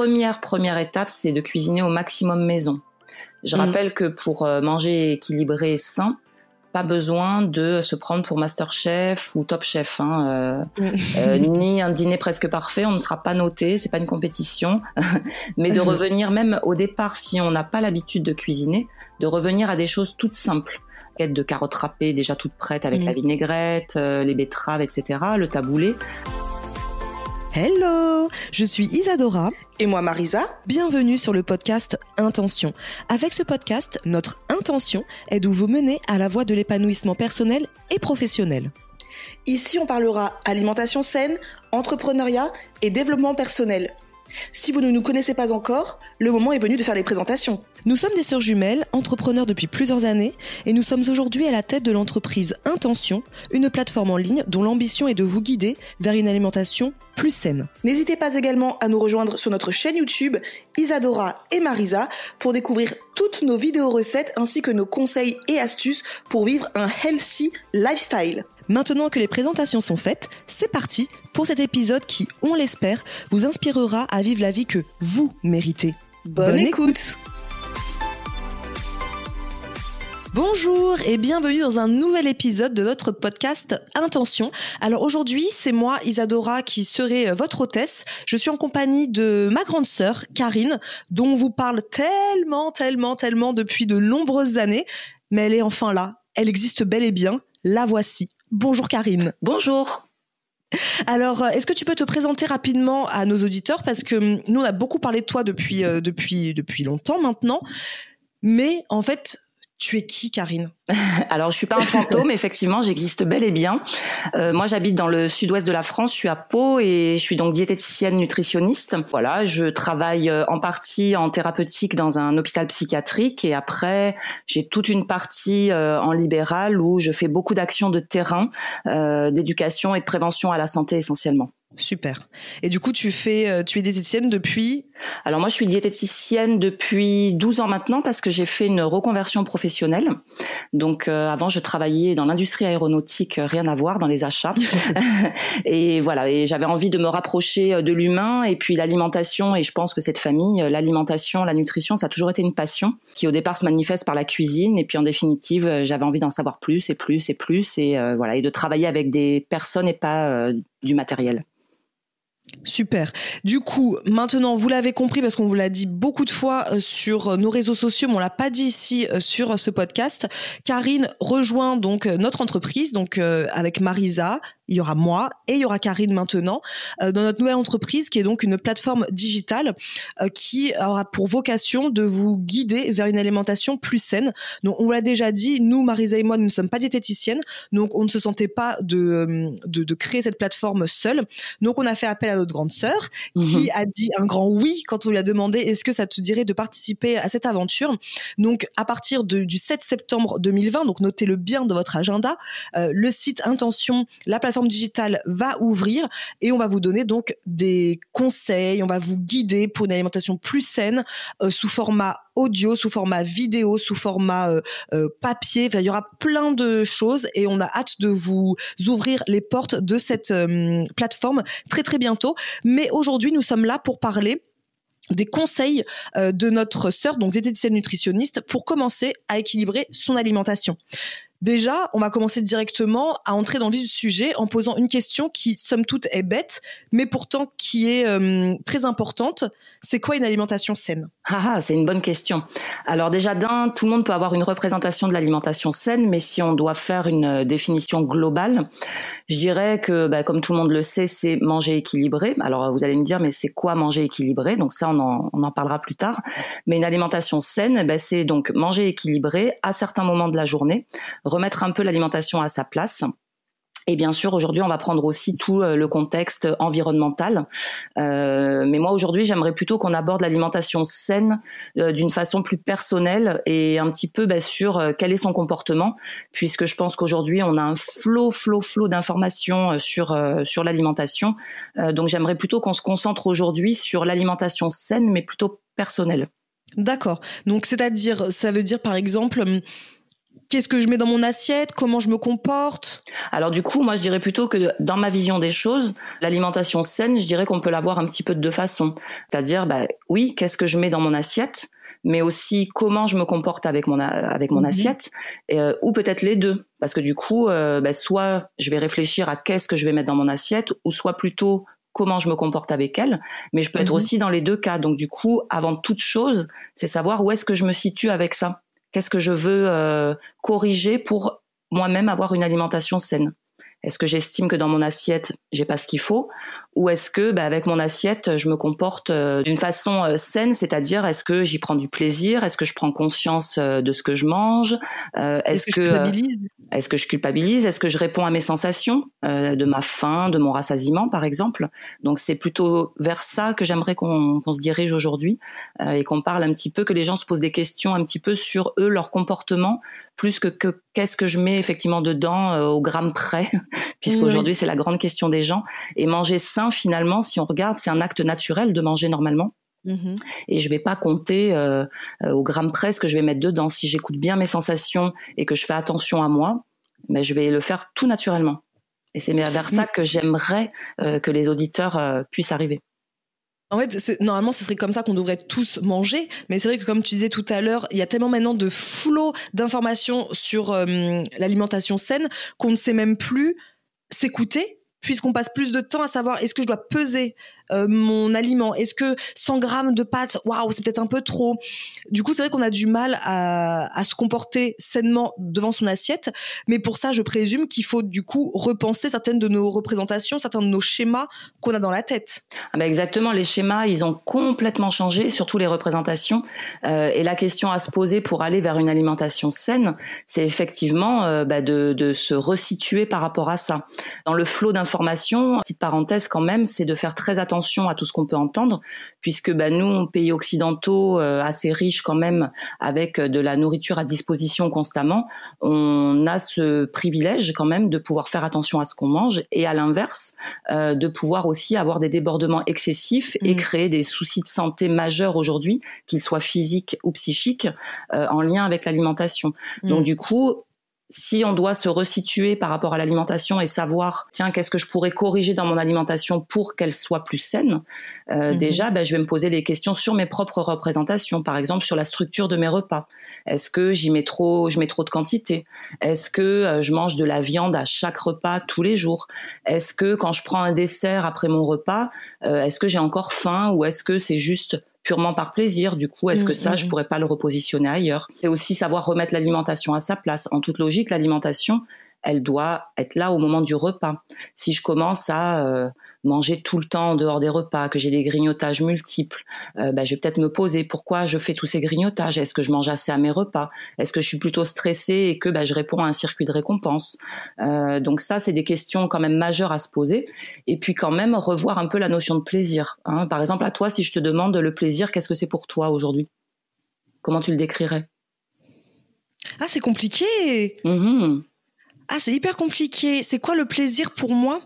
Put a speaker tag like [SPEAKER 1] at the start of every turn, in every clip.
[SPEAKER 1] Première, première étape, c'est de cuisiner au maximum maison. Je
[SPEAKER 2] Mhm.
[SPEAKER 1] rappelle que pour euh, manger équilibré et sain, pas besoin de se prendre pour Masterchef ou Top Chef. Hein, euh, euh, ni un dîner presque parfait, on ne sera pas noté, c'est pas une compétition, mais de revenir même au départ, si on n'a pas l'habitude de cuisiner, de revenir à des choses toutes simples. Quête de carottes râpées déjà toutes prêtes avec
[SPEAKER 2] Mhm.
[SPEAKER 1] la vinaigrette, euh, les betteraves, etc., le taboulé.
[SPEAKER 2] Hello, je suis Isadora.
[SPEAKER 3] Et moi, Marisa,
[SPEAKER 2] Bienvenue sur le podcast Intention. Avec ce podcast, notre intention est de vous mener à la voie de l'épanouissement personnel et professionnel.
[SPEAKER 3] ici on parlera alimentation saine, entrepreneuriat et développement personnel. Si vous ne nous connaissez pas encore, le moment est venu de faire les présentations.
[SPEAKER 2] Nous sommes des sœurs jumelles, entrepreneurs depuis plusieurs années, et nous sommes aujourd'hui à la tête de l'entreprise Intention, une plateforme en ligne dont l'ambition est de vous guider vers une alimentation plus saine.
[SPEAKER 3] N'hésitez pas également à nous rejoindre sur notre chaîne YouTube Isadora et Marisa pour découvrir toutes nos vidéos recettes ainsi que nos conseils et astuces pour vivre un healthy lifestyle.
[SPEAKER 2] Maintenant que les présentations sont faites, c'est parti pour cet épisode qui, on l'espère, vous inspirera à vivre la vie que vous méritez.
[SPEAKER 3] Bonne,
[SPEAKER 2] Bonne
[SPEAKER 3] écoute.
[SPEAKER 2] Bonjour et bienvenue dans un nouvel épisode de notre podcast Intention. Alors aujourd'hui, c'est moi, Isadora, qui serai euh, votre hôtesse. Je suis en compagnie de ma grande sœur, Karine, dont on vous parle tellement, tellement, tellement depuis de nombreuses années. Mais elle est enfin là. Elle existe bel et bien. La voici. Bonjour Karine.
[SPEAKER 1] Bonjour.
[SPEAKER 2] Alors, euh, est-ce que tu peux te présenter rapidement à nos auditeurs? Parce que hum, nous, on a beaucoup parlé de toi depuis, euh, depuis, depuis longtemps maintenant. Mais en fait, tu es qui, Karine?
[SPEAKER 1] Alors, je suis pas un fantôme, effectivement, j'existe bel et bien. Euh, moi, j'habite dans le sud-ouest de la France, je suis à Pau et je suis donc diététicienne nutritionniste. Voilà, je travaille euh, en partie en thérapeutique dans un hôpital psychiatrique et après, j'ai toute une partie euh, en libéral où je fais beaucoup d'actions de terrain, euh, d'éducation et de prévention à la santé essentiellement.
[SPEAKER 2] Super. Et du coup, tu fais, euh, tu es diététicienne depuis
[SPEAKER 1] Alors moi, je suis diététicienne depuis 12 ans maintenant parce que j'ai fait une reconversion professionnelle. Donc euh, avant, je travaillais dans l'industrie aéronautique, euh, rien à voir dans les achats. et voilà, et j'avais envie de me rapprocher euh, de l'humain et puis l'alimentation. Et je pense que cette famille, l'alimentation, la nutrition, ça a toujours été une passion qui au départ se manifeste par la cuisine. Et puis en définitive, j'avais envie d'en savoir plus et plus et plus et euh, voilà, et de travailler avec des personnes et pas euh, du matériel.
[SPEAKER 2] Super. Du coup, maintenant, vous l'avez compris parce qu'on vous l'a dit beaucoup de fois euh, sur euh, nos réseaux sociaux, mais on l'a pas dit ici euh, sur ce podcast. Karine rejoint donc notre entreprise, donc avec Marisa. Il y aura moi et il y aura Karine maintenant dans notre nouvelle entreprise qui est donc une plateforme digitale qui aura pour vocation de vous guider vers une alimentation plus saine. Donc on l'a déjà dit, nous Marisa et moi nous ne sommes pas diététiciennes, donc on ne se sentait pas de, de, de créer cette plateforme seule. Donc on a fait appel à notre grande sœur qui a dit un grand oui quand on lui a demandé est-ce que ça te dirait de participer à cette aventure? Donc à partir de- du 7 septembre 2020, donc notez-le bien dans votre agenda, euh, le site Intention, la plateforme digitale va ouvrir et on va vous donner donc des conseils, on va vous guider pour une alimentation plus saine euh, sous format audio, sous format vidéo, sous format euh, euh, papier. Il y aura plein de choses et on a hâte de vous ouvrir les portes de cette euh, plateforme très très bientôt. Mais aujourd'hui, nous sommes là pour parler des conseils de notre sœur, donc diététicienne nutritionniste, pour commencer à équilibrer son alimentation. Déjà, on va commencer directement à entrer dans le vif du sujet en posant une question qui, somme toute, est bête, mais pourtant qui est euh, très importante. C'est quoi une alimentation saine?
[SPEAKER 1] Ah, ah, c'est une bonne question. Alors déjà d'un, tout le monde peut avoir une représentation de l'alimentation saine, mais si on doit faire une euh, définition globale, je dirais que, bah, comme tout le monde le sait, c'est manger équilibré. Alors vous allez me dire, mais c'est quoi manger équilibré? Donc ça, on en, parlera plus tard. Mais une alimentation saine, bah, c'est donc manger équilibré à certains moments de la journée, remettre un peu l'alimentation à sa place. Et bien sûr, aujourd'hui, on va prendre aussi tout euh, le contexte environnemental. Euh, mais moi, aujourd'hui, j'aimerais plutôt qu'on aborde l'alimentation saine euh, d'une façon plus personnelle et un petit peu bah, sur quel est son comportement, puisque je pense qu'aujourd'hui, on a un flot, flot, flot d'informations sur sur l'alimentation. donc, j'aimerais plutôt qu'on se concentre aujourd'hui sur l'alimentation saine, mais plutôt personnelle.
[SPEAKER 2] D'accord. Donc, c'est-à-dire, ça veut dire, par exemple Qu'est-ce que je mets dans mon assiette? Comment je me comporte?
[SPEAKER 1] Alors du coup, moi je dirais plutôt que dans ma vision des choses, l'alimentation saine, je dirais qu'on peut l'avoir un petit peu de deux façons. C'est-à-dire, bah, oui, qu'est-ce que je mets dans mon assiette mais aussi comment je me comporte avec mon avec mon mhm. assiette euh, ou peut-être les deux parce que du coup euh, bah, soit je vais réfléchir à qu'est-ce que je vais mettre dans mon assiette ou soit plutôt comment je me comporte avec elle mais je peux être mhm. aussi dans les deux cas donc du coup avant toute chose c'est savoir où est-ce que je me situe avec ça Qu'est-ce que je veux euh, corriger pour moi-même avoir une alimentation saine Est-ce que j'estime que dans mon assiette j'ai pas ce qu'il faut, ou est-ce que bah, avec mon assiette je me comporte euh, d'une façon euh, saine, c'est-à-dire est-ce que j'y prends du plaisir, est-ce que je prends conscience de ce que je mange,
[SPEAKER 2] est-ce que,
[SPEAKER 1] est-ce que je culpabilise? Est-ce que je réponds à mes sensations euh, de ma faim, de mon rassasiement, par exemple? Donc c'est plutôt vers ça que j'aimerais qu'on se dirige aujourd'hui euh, et qu'on parle un petit peu, que les gens se posent des questions un petit peu sur eux, leur comportement, plus que qu'est-ce que je mets effectivement dedans euh, au gramme près, puisqu'aujourd'hui c'est la grande question des gens. Et manger sain, finalement, si on regarde, c'est un acte naturel de manger normalement. Mm-hmm. Et je vais pas compter euh, euh, au gramme près ce que je vais mettre dedans. Si j'écoute bien mes sensations et que je fais attention à moi, mais je vais le faire tout naturellement. Et c'est vers ça mm. que j'aimerais euh, que les auditeurs puissent arriver.
[SPEAKER 2] En fait, normalement, ce serait comme ça qu'on devrait tous manger. Mais c'est vrai que, comme tu disais tout à l'heure, il y a tellement maintenant de flots d'informations sur l'alimentation saine qu'on ne sait même plus s'écouter, puisqu'on passe plus de temps à savoir est-ce que je dois peser euh, mon aliment Est-ce que 100 grammes de pâtes, waouh, c'est peut-être un peu trop Du coup, c'est vrai qu'on a du mal à, se comporter sainement devant son assiette, mais pour ça, je présume qu'il faut du coup repenser certaines de nos représentations, certains de nos schémas qu'on a dans la tête.
[SPEAKER 1] Ah bah exactement, les schémas, ils ont complètement changé, surtout les représentations. Euh, et la question à se poser pour aller vers une alimentation saine, c'est effectivement euh, bah de, de se resituer par rapport à ça. Dans le flot d'informations, petite parenthèse quand même, c'est de faire très attention à tout ce qu'on peut entendre, puisque bah, nous, pays occidentaux euh, assez riches quand même, avec euh, de la nourriture à disposition constamment, on a ce privilège quand même de pouvoir faire attention à ce qu'on mange et à l'inverse, euh, de pouvoir aussi avoir des débordements excessifs et mmh. créer des soucis de santé majeurs aujourd'hui, qu'ils soient physiques ou psychiques, en lien avec l'alimentation. Donc mmh. du coup, si on doit se resituer par rapport à l'alimentation et savoir, tiens, qu'est-ce que je pourrais corriger dans mon alimentation pour qu'elle soit plus saine, euh, mhm. déjà, ben, je vais me poser les questions sur mes propres représentations, par exemple sur la structure de mes repas. Est-ce que j'y mets trop, je mets trop de quantité? Est-ce que euh, je mange de la viande à chaque repas tous les jours? Est-ce que quand je prends un dessert après mon repas, euh, est-ce que j'ai encore faim ou est-ce que c'est juste purement par plaisir. Du coup, est-ce que mm, ça, je mm, pourrais pas le repositionner ailleurs? C'est aussi savoir remettre l'alimentation à sa place. En toute logique, l'alimentation, elle doit être là au moment du repas. Si je commence à euh, manger tout le temps en dehors des repas, que j'ai des grignotages multiples, euh, bah, je vais peut-être me poser pourquoi je fais tous ces grignotages? Est-ce que je mange assez à mes repas? Est-ce que je suis plutôt stressée et que bah, je réponds à un circuit de récompense? Euh, Donc ça, c'est des questions quand même majeures à se poser. Et puis quand même revoir un peu la notion de plaisir. Hein. Par exemple, à toi, si je te demande le plaisir, qu'est-ce que c'est pour toi aujourd'hui? Comment tu le décrirais?
[SPEAKER 2] Ah, c'est compliqué.
[SPEAKER 1] Mmh
[SPEAKER 2] ah, c'est hyper compliqué. C'est quoi le plaisir pour moi?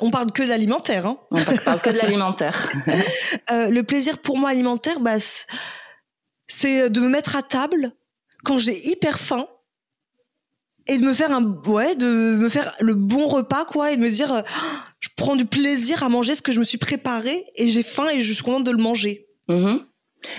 [SPEAKER 2] On parle que de l'alimentaire. Hein
[SPEAKER 1] on parle que de l'alimentaire.
[SPEAKER 2] Euh, le plaisir pour moi alimentaire, bah, c'est de me mettre à table quand j'ai hyper faim et de me faire un ouais de me faire le bon repas quoi et de me dire oh, je prends du plaisir à manger ce que je me suis préparé et j'ai faim et je suis contente de le manger.
[SPEAKER 1] Mm-hmm.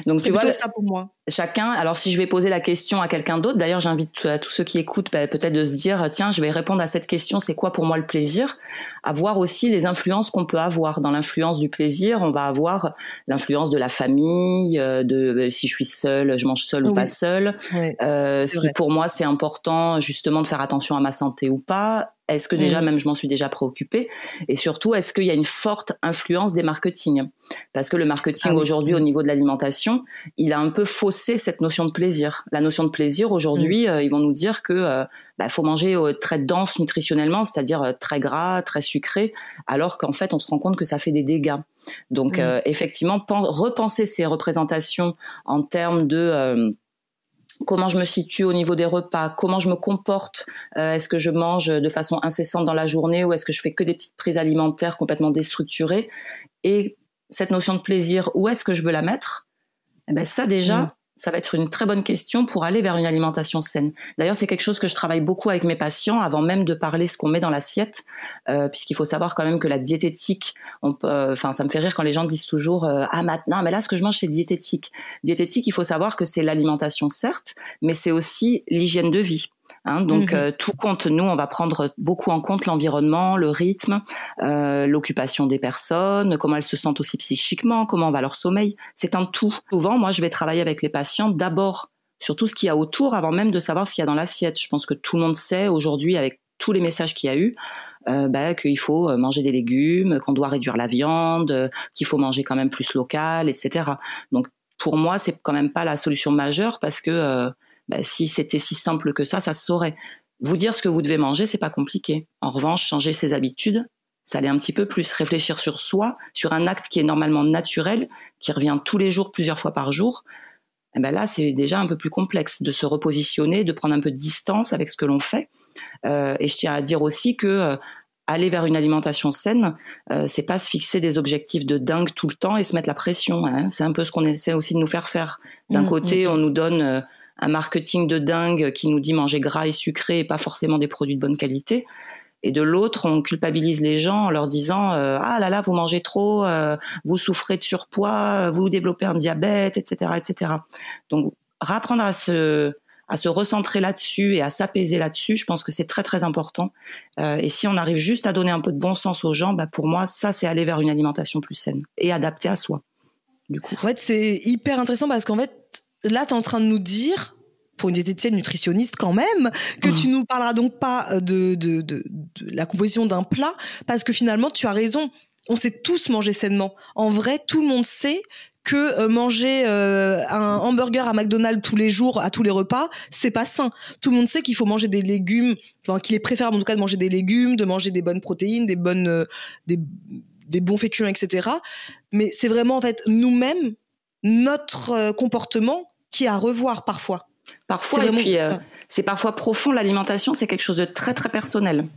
[SPEAKER 1] Donc tu vois,
[SPEAKER 2] ça pour moi.
[SPEAKER 1] Chacun. Alors si je vais poser la question à quelqu'un d'autre, d'ailleurs j'invite à tous ceux qui écoutent bah, peut-être de se dire tiens je vais répondre à cette question, c'est quoi pour moi le plaisir? À voir aussi les influences qu'on peut avoir. Dans l'influence du plaisir, on va avoir l'influence de la famille, euh, de euh, si je suis seule, je mange seule ou pas seule. euh, si pour moi c'est important justement de faire attention à ma santé ou pas Est-ce que déjà, mm. même je m'en suis déjà préoccupée? Et surtout, est-ce qu'il y a une forte influence des marketing? Parce que le marketing ah aujourd'hui au niveau de l'alimentation, il a un peu faussé cette notion de plaisir. La notion de plaisir aujourd'hui, mm. euh, ils vont nous dire que euh, bah, faut manger euh, très dense nutritionnellement, c'est-à-dire très gras, très sucré, alors qu'en fait on se rend compte que ça fait des dégâts. Donc mm. effectivement, repenser ces représentations en termes de comment je me situe au niveau des repas, comment je me comporte, euh, est-ce que je mange de façon incessante dans la journée ou est-ce que je fais que des petites prises alimentaires complètement déstructurées. Et cette notion de plaisir, où est-ce que je veux la mettre? Eh ben ça déjà, mm ça va être une très bonne question pour aller vers une alimentation saine. D'ailleurs, c'est quelque chose que je travaille beaucoup avec mes patients avant même de parler ce qu'on met dans l'assiette, euh, puisqu'il faut savoir quand même que la diététique, on peut, enfin, ça me fait rire quand les gens disent toujours euh, ah maintenant, mais là ce que je mange c'est diététique. Diététique, il faut savoir que c'est l'alimentation certes, mais c'est aussi l'hygiène de vie. Hein, donc mhm. euh, tout compte. Nous, on va prendre beaucoup en compte l'environnement, le rythme, euh, l'occupation des personnes, comment elles se sentent aussi psychiquement, comment va leur sommeil. C'est un tout. Souvent, moi, je vais travailler avec les patients d'abord sur tout ce qu'il y a autour, avant même de savoir ce qu'il y a dans l'assiette. Je pense que tout le monde sait aujourd'hui, avec tous les messages qu'il y a eu, euh, bah, qu'il faut manger des légumes, qu'on doit réduire la viande, qu'il faut manger quand même plus local, etc. Donc pour moi, c'est quand même pas la solution majeure parce que bah, si c'était si simple que ça, ça se saurait. Vous dire ce que vous devez manger, c'est pas compliqué. En revanche, changer ses habitudes, ça allait un petit peu plus. Réfléchir sur soi, sur un acte qui est normalement naturel, qui revient tous les jours, plusieurs fois par jour. Eh ben là, c'est déjà un peu plus complexe de se repositionner, de prendre un peu de distance avec ce que l'on fait. Euh, et je tiens à dire aussi que euh, aller vers une alimentation saine, euh, c'est pas se fixer des objectifs de dingue tout le temps et se mettre la pression. Hein. C'est un peu ce qu'on essaie aussi de nous faire faire. D'un mmh, côté, mmh. on nous donne euh, un marketing de dingue qui nous dit manger gras et sucré et pas forcément des produits de bonne qualité. Et de l'autre, on culpabilise les gens en leur disant euh, ah là là vous mangez trop, euh, vous souffrez de surpoids, vous développez un diabète, etc., etc. Donc rapprendre à se à se recentrer là-dessus et à s'apaiser là-dessus, je pense que c'est très très important. Euh, et si on arrive juste à donner un peu de bon sens aux gens, bah pour moi ça c'est aller vers une alimentation plus saine et adaptée à soi.
[SPEAKER 2] Du coup. En fait, c'est hyper intéressant parce qu'en fait, là, tu es en train de nous dire, pour une diététicienne nutritionniste quand même, que tu mmh. nous parleras donc pas euh, de, de, la composition d'un plat, parce que finalement, tu as raison. On sait tous manger sainement. En vrai, tout le monde sait que euh, manger euh, un hamburger à McDonald's tous les jours, à tous les repas, c'est pas sain. Tout le monde sait qu'il faut manger des légumes, enfin qu'il est préférable en tout cas de manger des légumes, de manger des bonnes protéines, des bonnes, des, des bons féculents, etc. Mais c'est vraiment en fait nous-mêmes notre comportement qui est à revoir parfois.
[SPEAKER 1] Parfois, et puis euh, c'est parfois profond. L'alimentation, c'est quelque chose de très très personnel.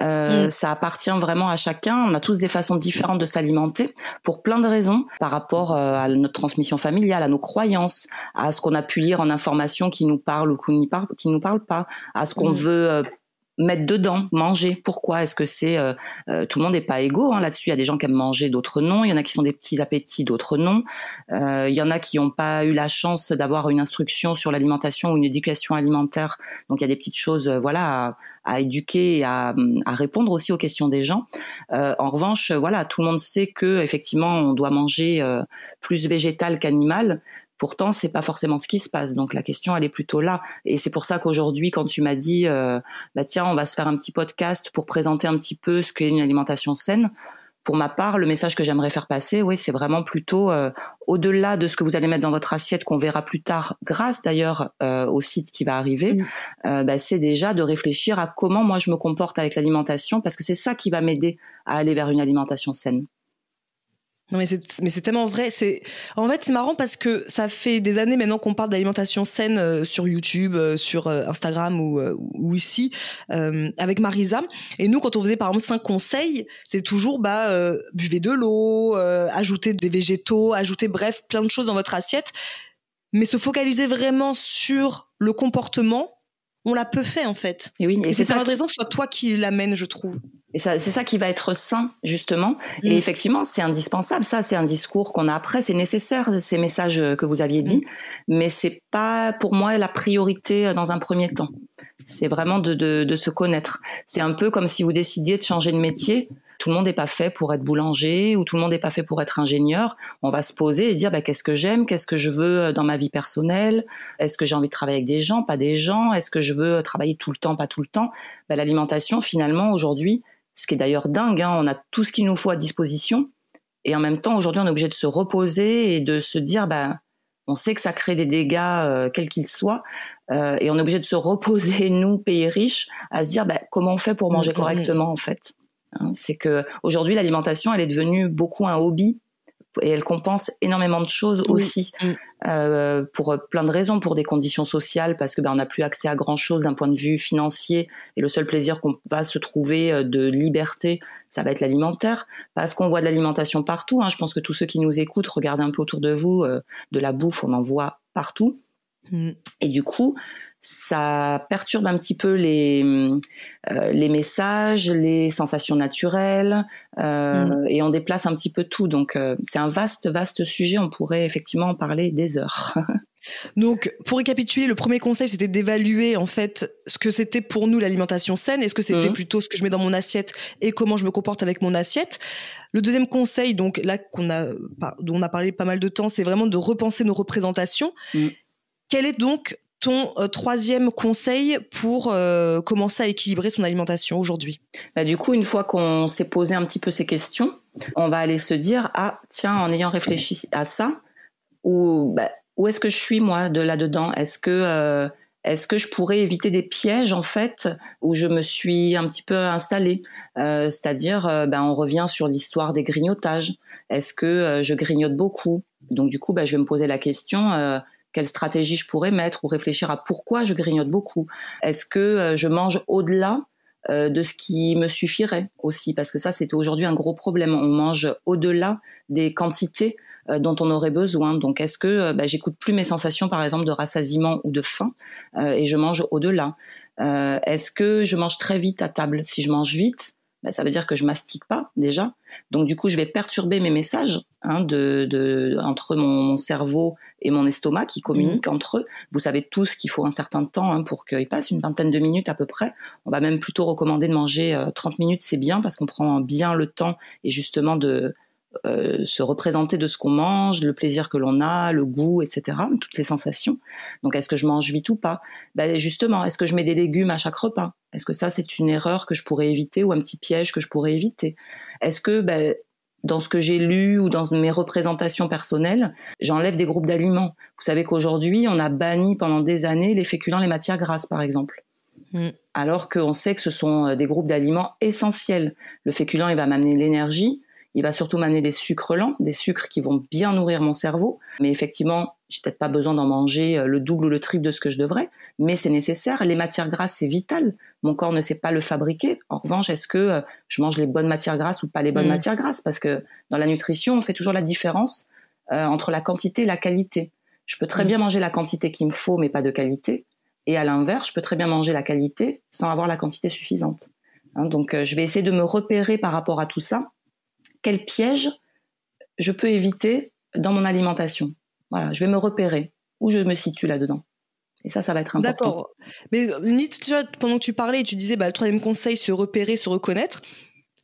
[SPEAKER 1] Euh, mm. Ça appartient vraiment à chacun. On a tous des façons différentes de s'alimenter pour plein de raisons, par rapport à notre transmission familiale, à nos croyances, à ce qu'on a pu lire en information qui nous parle ou qui nous parle, qui nous parle pas, à ce qu'on mm. veut mettre dedans, manger. Pourquoi Est-ce que c'est euh, euh, tout le monde n'est pas égaux hein, là-dessus Il y a des gens qui aiment manger, d'autres non. Il y en a qui sont des petits appétits, d'autres non. Euh, il y en a qui n'ont pas eu la chance d'avoir une instruction sur l'alimentation ou une éducation alimentaire. Donc il y a des petites choses, voilà, à, éduquer et à, à, répondre aussi aux questions des gens. en revanche, voilà, tout le monde sait que effectivement on doit manger plus végétal qu'animal. Pourtant, c'est pas forcément ce qui se passe. Donc la question, elle est plutôt là. Et c'est pour ça qu'aujourd'hui, quand tu m'as dit, euh, bah tiens, on va se faire un petit podcast pour présenter un petit peu ce qu'est une alimentation saine. Pour ma part, le message que j'aimerais faire passer, oui, c'est vraiment plutôt euh, au-delà de ce que vous allez mettre dans votre assiette, qu'on verra plus tard, grâce d'ailleurs euh, au site qui va arriver. Mm. Bah, c'est déjà de réfléchir à comment moi je me comporte avec l'alimentation, parce que c'est ça qui va m'aider à aller vers une alimentation saine.
[SPEAKER 2] Mais c'est tellement vrai. En fait c'est marrant parce que ça fait des années maintenant qu'on parle d'alimentation saine euh, sur YouTube, euh, sur euh, Instagram ou, ici avec Marisa. Et nous quand on faisait par exemple cinq conseils, c'est toujours bah buvez de l'eau, ajoutez des végétaux, ajoutez bref plein de choses dans votre assiette. Mais se focaliser vraiment sur le comportement, on l'a peu fait en fait.
[SPEAKER 1] Et oui,
[SPEAKER 2] et, c'est pas raison que ce soit toi qui l'amène, je trouve.
[SPEAKER 1] Et c'est ça qui va être sain, justement. Et mm. effectivement, c'est indispensable. Ça, c'est un discours qu'on a après. C'est nécessaire, ces messages que vous aviez dit. Mm. Mais c'est pas, pour moi, la priorité dans un premier temps. C'est vraiment de, de, de se connaître. C'est un peu comme si vous décidiez de changer de métier. Tout le monde n'est pas fait pour être boulanger ou tout le monde n'est pas fait pour être ingénieur. On va se poser et dire bah, qu'est-ce que j'aime, qu'est-ce que je veux euh, dans ma vie personnelle, est-ce que j'ai envie de travailler avec des gens, pas des gens, est-ce que je veux travailler tout le temps, pas tout le temps? Bah, L'alimentation, finalement, aujourd'hui, ce qui est d'ailleurs dingue, hein, on a tout ce qu'il nous faut à disposition. Et en même temps, aujourd'hui, on est obligé de se reposer et de se dire, bah, on sait que ça crée des dégâts, euh, quels qu'ils soient, euh, et on est obligé de se reposer, nous, pays riches, à se dire bah, comment on fait pour manger mm, mm, mm. correctement, en fait. Hein, c'est que aujourd'hui, l'alimentation, elle est devenue beaucoup un hobby et elle compense énormément de choses aussi mm. euh, pour plein de raisons, pour des conditions sociales, parce que ben, on n'a plus accès à grand chose d'un point de vue financier et le seul plaisir qu'on va se trouver euh, de liberté, ça va être l'alimentaire, parce qu'on voit de l'alimentation partout. Hein. Je pense que tous ceux qui nous écoutent, regardez un peu autour de vous, euh, de la bouffe, on en voit partout. Mm. Et du coup, ça perturbe un petit peu les euh, les messages, les sensations naturelles, euh, mm. et on déplace un petit peu tout. Donc euh, c'est un vaste vaste sujet. On pourrait effectivement en parler des heures.
[SPEAKER 2] Donc pour récapituler, le premier conseil c'était d'évaluer en fait ce que c'était pour nous l'alimentation saine. Est-ce que c'était mm. plutôt ce que je mets dans mon assiette et comment je me comporte avec mon assiette? Le deuxième conseil, donc là qu'on a dont on a parlé pas mal de temps, c'est vraiment de repenser nos représentations. Quelle est donc ton euh, troisième conseil pour euh, commencer à équilibrer son alimentation aujourd'hui?
[SPEAKER 1] Bah, Du coup, une fois qu'on s'est posé un petit peu ces questions, on va aller se dire, ah tiens, en ayant réfléchi à ça, où, bah, où est-ce que je suis moi de là-dedans? Est-ce que... Euh, que je pourrais éviter des pièges en fait où je me suis un petit peu installée? C'est-à-dire, ben, on revient sur l'histoire des grignotages. Est-ce que je grignote beaucoup? Donc du coup, je vais me poser la question quelle stratégie je pourrais mettre ou réfléchir à pourquoi je grignote beaucoup. Est-ce que euh, je mange au-delà euh, de ce qui me suffirait aussi? Parce que ça, c'est aujourd'hui un gros problème. On mange au-delà des quantités euh, dont on aurait besoin. Donc, est-ce que bah, j'écoute plus mes sensations, par exemple, de rassasiement ou de faim, et je mange au-delà? Est-ce que je mange très vite à table? Si je mange vite, bah, ça veut dire que je mastique pas déjà. Donc du coup, je vais perturber mes messages hein, de, de, entre mon, cerveau et mon estomac qui communiquent mmh. entre eux. Vous savez tous qu'il faut un certain temps hein, pour qu'ils passent une vingtaine de minutes à peu près. On va même plutôt recommander de manger 30 euh, minutes, c'est bien parce qu'on prend bien le temps et justement de euh, se représenter de ce qu'on mange, le plaisir que l'on a, le goût, etc., toutes les sensations. Donc, est-ce que je mange vite ou pas? Ben Justement, est-ce que je mets des légumes à chaque repas? Est-ce que ça, c'est une erreur que je pourrais éviter ou un petit piège que je pourrais éviter? Est-ce que ben, dans ce que j'ai lu ou dans mes représentations personnelles, j'enlève des groupes d'aliments? Vous savez qu'aujourd'hui, on a banni pendant des années les féculents, les matières grasses, par exemple. Mm. Alors qu'on sait que ce sont euh, des groupes d'aliments essentiels. Le féculent, il va m'amener l'énergie, il va surtout m'amener des sucres lents, des sucres qui vont bien nourrir mon cerveau. Mais effectivement, j'ai peut-être pas besoin d'en manger euh, le double ou le triple de ce que je devrais, mais c'est nécessaire. Les matières grasses, c'est vital. Mon corps ne sait pas le fabriquer. En revanche, est-ce que euh, je mange les bonnes matières grasses ou pas les bonnes mmh. matières grasses? Parce que dans la nutrition, on fait toujours la différence euh, entre la quantité et la qualité. Je peux très mmh. bien manger la quantité qu'il me faut, mais pas de qualité. Et à l'inverse, je peux très bien manger la qualité sans avoir la quantité suffisante. Hein, donc, je vais essayer de me repérer par rapport à tout ça quel piège je peux éviter dans mon alimentation. Voilà, je vais me repérer où je me situe là-dedans. Et ça, ça va être important.
[SPEAKER 2] D'accord. Mais tu vois, pendant que tu parlais, tu disais, bah, le troisième conseil, se repérer, se reconnaître.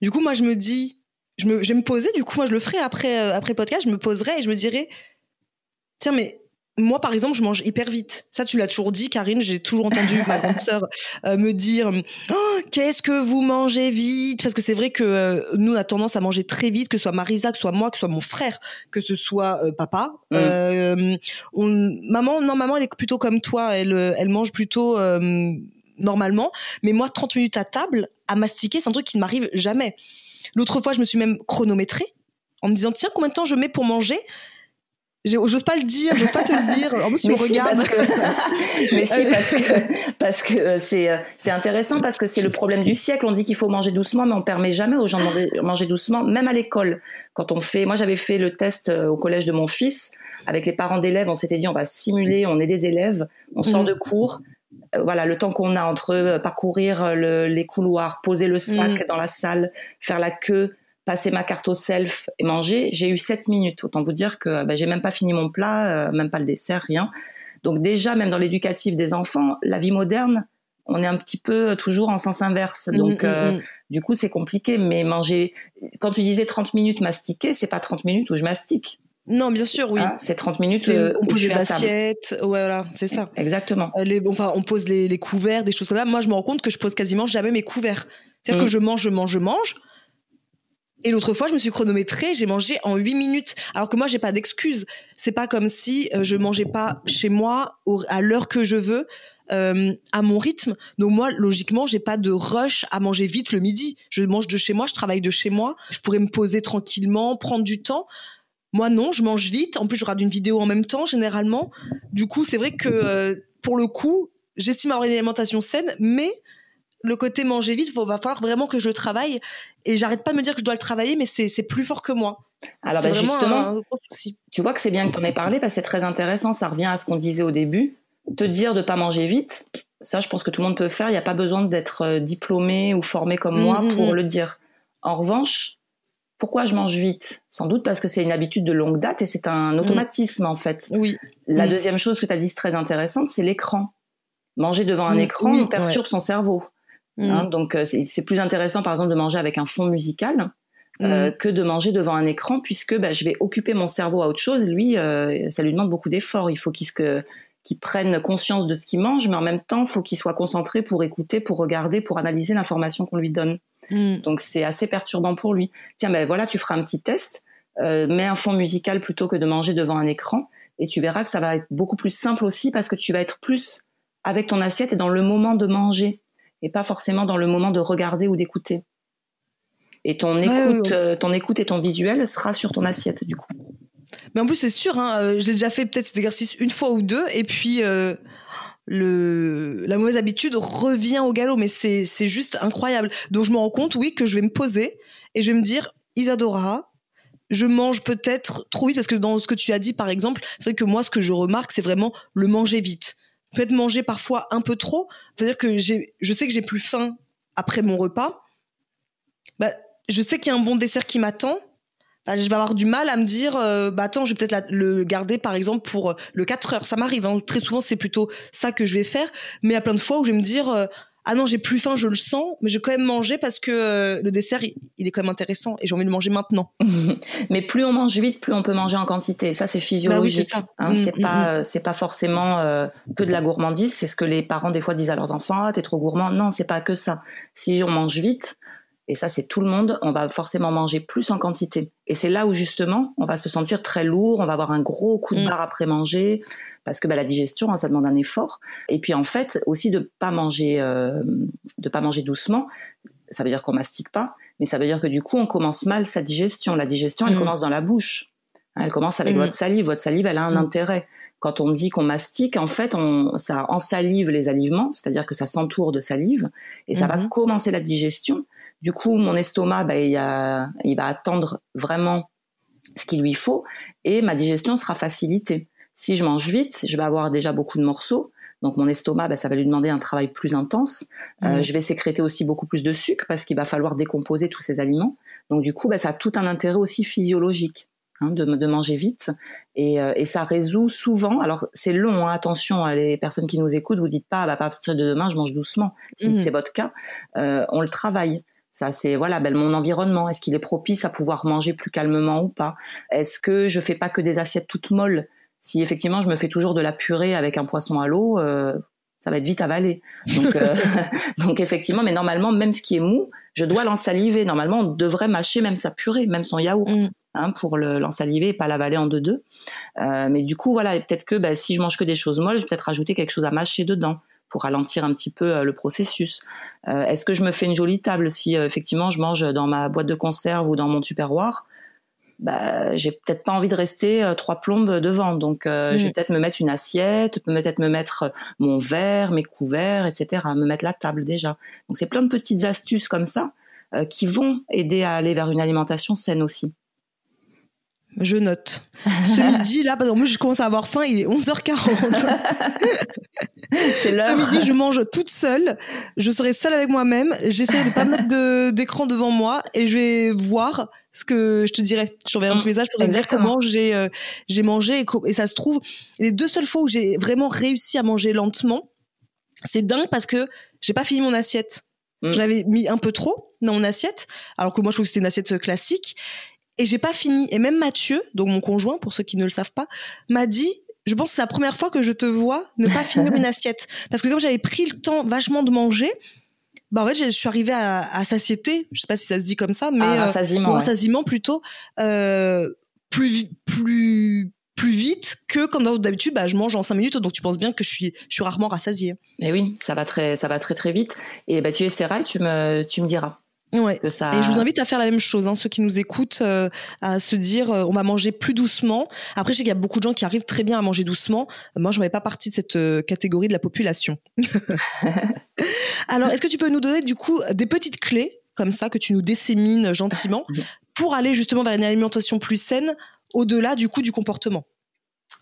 [SPEAKER 2] Du coup, moi, je me dis, je, me, vais me poser, du coup, moi, je le ferai après, euh, après podcast, je me poserai et je me dirai, tiens, mais moi, par exemple, je mange hyper vite. Ça, tu l'as toujours dit, Karine. J'ai toujours entendu ma grande sœur euh, me dire oh, Qu'est-ce que vous mangez vite? Parce que c'est vrai que nous, euh, nous, on a tendance à manger très vite, que ce soit Marisa, que ce soit moi, que ce soit mon frère, que ce soit euh, papa. Mm. maman, non, maman, elle est plutôt comme toi. Elle, elle mange plutôt normalement. Mais moi, 30 minutes à table, à mastiquer, c'est un truc qui ne m'arrive jamais. L'autre fois, je me suis même chronométrée en me disant Tiens, combien de temps je mets pour manger? J'ose pas le dire, j'ose pas te le dire. En plus, tu me regardes.
[SPEAKER 1] Mais si, parce que, parce que euh, c'est, euh, c'est intéressant parce que c'est le problème du siècle. On dit qu'il faut manger doucement, mais on permet jamais aux gens de manger doucement, même à l'école. Quand on fait, moi j'avais fait le test euh, au collège de mon fils avec les parents d'élèves. On s'était dit, on va simuler, on est des élèves, on sort mhm. de cours. Voilà, le temps qu'on a entre parcourir les couloirs, poser le sac mhm. dans la salle, faire la queue, passer ma carte au self et manger, j'ai eu 7 minutes. Autant vous dire que bah, j'ai même pas fini mon plat, euh, même pas le dessert, rien. Donc déjà, même dans l'éducatif des enfants, la vie moderne, on est un petit peu toujours en sens inverse. Mm, Donc, mm, du coup, c'est compliqué. Mais manger, quand tu disais 30 minutes mastiquer, c'est pas 30 minutes où je mastique.
[SPEAKER 2] Non, bien sûr, oui.
[SPEAKER 1] Ah, c'est 30 minutes.
[SPEAKER 2] Euh, on pose les assiettes. Ouais, voilà, c'est ça.
[SPEAKER 1] Exactement.
[SPEAKER 2] Euh, les, enfin, on pose les, couverts, des choses comme ça. Moi, je me rends compte que je pose quasiment jamais mes couverts. C'est-à-dire que mm. je mange, je mange, je mange. Et l'autre fois, je me suis chronométrée, j'ai mangé en 8 minutes. Alors que moi, j'ai pas d'excuse. C'est pas comme si euh, je mangeais pas chez moi à l'heure que je veux. à mon rythme. Donc moi, logiquement, j'ai pas de rush à manger vite le midi. Je mange de chez moi, je travaille de chez moi. Je pourrais me poser tranquillement, prendre du temps. Moi, non, je mange vite. En plus, je regarde une vidéo en même temps, généralement. Du coup, c'est vrai que euh, pour le coup, j'estime avoir une alimentation saine, mais le côté manger vite, il va falloir vraiment que je le travaille. Et j'arrête pas de me dire que je dois le travailler, mais c'est plus fort que moi.
[SPEAKER 1] Alors, bah, justement, un gros souci. tu vois que c'est bien que tu en aies parlé, parce que c'est très intéressant. Ça revient à ce qu'on disait au début. Te dire de pas manger vite, ça, je pense que tout le monde peut faire. Il n'y a pas besoin d'être euh, diplômé ou formé comme mmh, moi mmh, pour mmh. le dire. En revanche, pourquoi je mange vite? Sans doute parce que c'est une habitude de longue date et c'est un automatisme en fait.
[SPEAKER 2] Oui.
[SPEAKER 1] La deuxième chose que tu as dit très intéressante, c'est l'écran. Manger devant un écran perturbe son cerveau. Mm. Hein, donc euh, c'est plus intéressant par exemple de manger avec un fond musical euh, mm. que de manger devant un écran puisque bah, je vais occuper mon cerveau à autre chose. Lui, euh, ça lui demande beaucoup d'efforts. Il faut qu'il qu prenne conscience de ce qu'il mange, mais en même temps, il faut qu'il soit concentré pour écouter, pour regarder, pour analyser l'information qu'on lui donne. Mm. Donc c'est assez perturbant pour lui. Tiens, ben voilà, tu feras un petit test, euh, mets un fond musical plutôt que de manger devant un écran, et tu verras que ça va être beaucoup plus simple aussi parce que tu vas être plus avec ton assiette et dans le moment de manger, et pas forcément dans le moment de regarder ou d'écouter. Et ton écoute, euh, ton écoute et ton visuel sera sur ton assiette du coup.
[SPEAKER 2] Mais en plus, c'est sûr, hein, euh, j'ai déjà fait peut-être cet exercice une fois ou deux, et puis le, la mauvaise habitude revient au galop, mais c'est, c'est juste incroyable. Donc je me rends compte, oui, que je vais me poser et je vais me dire, Isadora, je mange peut-être trop vite parce que dans ce que tu as dit, par exemple, c'est vrai que moi, ce que je remarque, c'est vraiment le manger vite. Peut-être manger parfois un peu trop. C'est-à-dire que je sais que j'ai plus faim après mon repas. Bah, je sais qu'il y a un bon dessert qui m'attend. Bah, je vais avoir du mal à me dire, euh, bah attends, je vais peut-être le garder par exemple pour euh, le 4 heures. Ça m'arrive, hein. très souvent c'est plutôt ça que je vais faire. Mais il y a plein de fois où je vais me dire, euh, ah non, j'ai plus faim, je le sens, mais je vais quand même manger parce que le dessert, il, est quand même intéressant et j'ai envie de manger maintenant.
[SPEAKER 1] mais plus on mange vite, plus on peut manger en quantité. Ça, c'est physiologique. Bah hein, c'est mm, pas, mm, mm. c'est pas forcément que de la gourmandise. C'est ce que les parents des fois disent à leurs enfants, ah, t'es trop gourmand. Non, c'est pas que ça. Si on mange vite, et ça c'est tout le monde, on va forcément manger plus en quantité. Et c'est là où justement on va se sentir très lourd, on va avoir un gros coup de mm. barre après manger, parce que bah, la digestion, hein, ça demande un effort. Et puis en fait aussi de pas manger, euh, de pas manger doucement, ça veut dire qu'on mastique pas, mais ça veut dire que du coup on commence mal sa digestion. La digestion, elle mm. commence dans la bouche. Elle commence avec mm. votre salive. Votre salive, elle a un intérêt. Quand on dit qu'on mastique, en fait, on, ça ensalive les aliments, c'est-à-dire que ça s'entoure de salive, et ça va mm-hmm. commencer la digestion. Du coup, mon estomac, bah, il, il va attendre vraiment ce qu'il lui faut et ma digestion sera facilitée. Si je mange vite, je vais avoir déjà beaucoup de morceaux. Donc mon estomac, bah, ça va lui demander un travail plus intense. Euh, mmh. je vais sécréter aussi beaucoup plus de sucre parce qu'il va falloir décomposer tous ces aliments. Donc du coup, bah, ça a tout un intérêt aussi physiologique. Hein, de, de, manger vite et, euh, et, ça résout souvent. Alors c'est long, hein, attention à les personnes qui nous écoutent, vous dites pas bah, à partir de demain je mange doucement. Si mmh. c'est votre cas, euh, on le travaille. Ça, c'est voilà, ben, mon environnement. Est-ce qu'il est propice à pouvoir manger plus calmement ou pas? Est-ce que je fais pas que des assiettes toutes molles? Si effectivement je me fais toujours de la purée avec un poisson à l'eau, euh, ça va être vite avalé. Donc, euh, donc effectivement, mais normalement, même ce qui est mou, je dois l'ensaliver. Normalement, on devrait mâcher même sa purée, même son yaourt. Mm. Hein, pour l'ensaliver et pas l'avaler en deux-deux. Euh, mais du coup, voilà, peut-être que ben, si je mange que des choses molles, je vais peut-être rajouter quelque chose à mâcher dedans pour ralentir un petit peu euh, le processus. Euh, est-ce que je me fais une jolie table si effectivement je mange dans ma boîte de conserve ou dans mon tupperware? Bah, j'ai peut-être pas envie de rester trois plombes devant. Donc, je vais mm. peut-être me mettre une assiette, peut-être me mettre mon verre, mes couverts, etc. Me mettre la table déjà. Donc, c'est plein de petites astuces comme ça qui vont aider à aller vers une alimentation saine aussi.
[SPEAKER 2] Je note. Ce midi, là, parce que moi, je commence à avoir faim, il est 11h40.
[SPEAKER 1] C'est l'heure.
[SPEAKER 2] Ce midi, je mange toute seule. Je serai seule avec moi-même. J'essaie de pas mettre d'écran devant moi et je vais voir ce que je te dirai. Je t'enverrai un petit message pour te dire comment j'ai euh, j'ai mangé. Et, et, ça se trouve, les deux seules fois où j'ai vraiment réussi à manger lentement, c'est dingue parce que j'ai pas fini mon assiette.
[SPEAKER 1] Mm.
[SPEAKER 2] J'avais mis un peu trop dans mon assiette, alors que moi je trouve que c'était une assiette classique. Et j'ai pas fini. Et même Mathieu, donc mon conjoint, pour ceux qui ne le savent pas, m'a dit je pense que c'est la première fois que je te vois ne pas finir une assiette. Parce que comme j'avais pris le temps vachement de manger, bah en fait, je suis arrivée à, à satiété. Je sais pas si ça se dit comme ça, mais
[SPEAKER 1] Ah,
[SPEAKER 2] euh,
[SPEAKER 1] ouais.
[SPEAKER 2] rassasiement plutôt euh, plus plus plus vite que quand d'habitude bah, je mange en 5 minutes donc tu penses bien que je suis je suis rarement rassasiée.
[SPEAKER 1] Mais oui, ça va très, ça va très très vite. Et bah, tu essaieras et tu me, tu me diras
[SPEAKER 2] Ouais.
[SPEAKER 1] que ça.
[SPEAKER 2] Et je vous invite à faire la même chose, hein, ceux qui nous écoutent, euh, à se dire euh, on va manger plus doucement. Après, je sais qu'il y a beaucoup de gens qui arrivent très bien à manger doucement. Euh, Moi, je ne fais pas partie de cette euh, catégorie de la population. Alors, est-ce que tu peux nous donner du coup des petites clés comme ça que tu nous dissémines gentiment pour aller justement vers une alimentation plus saine au-delà du coup du comportement?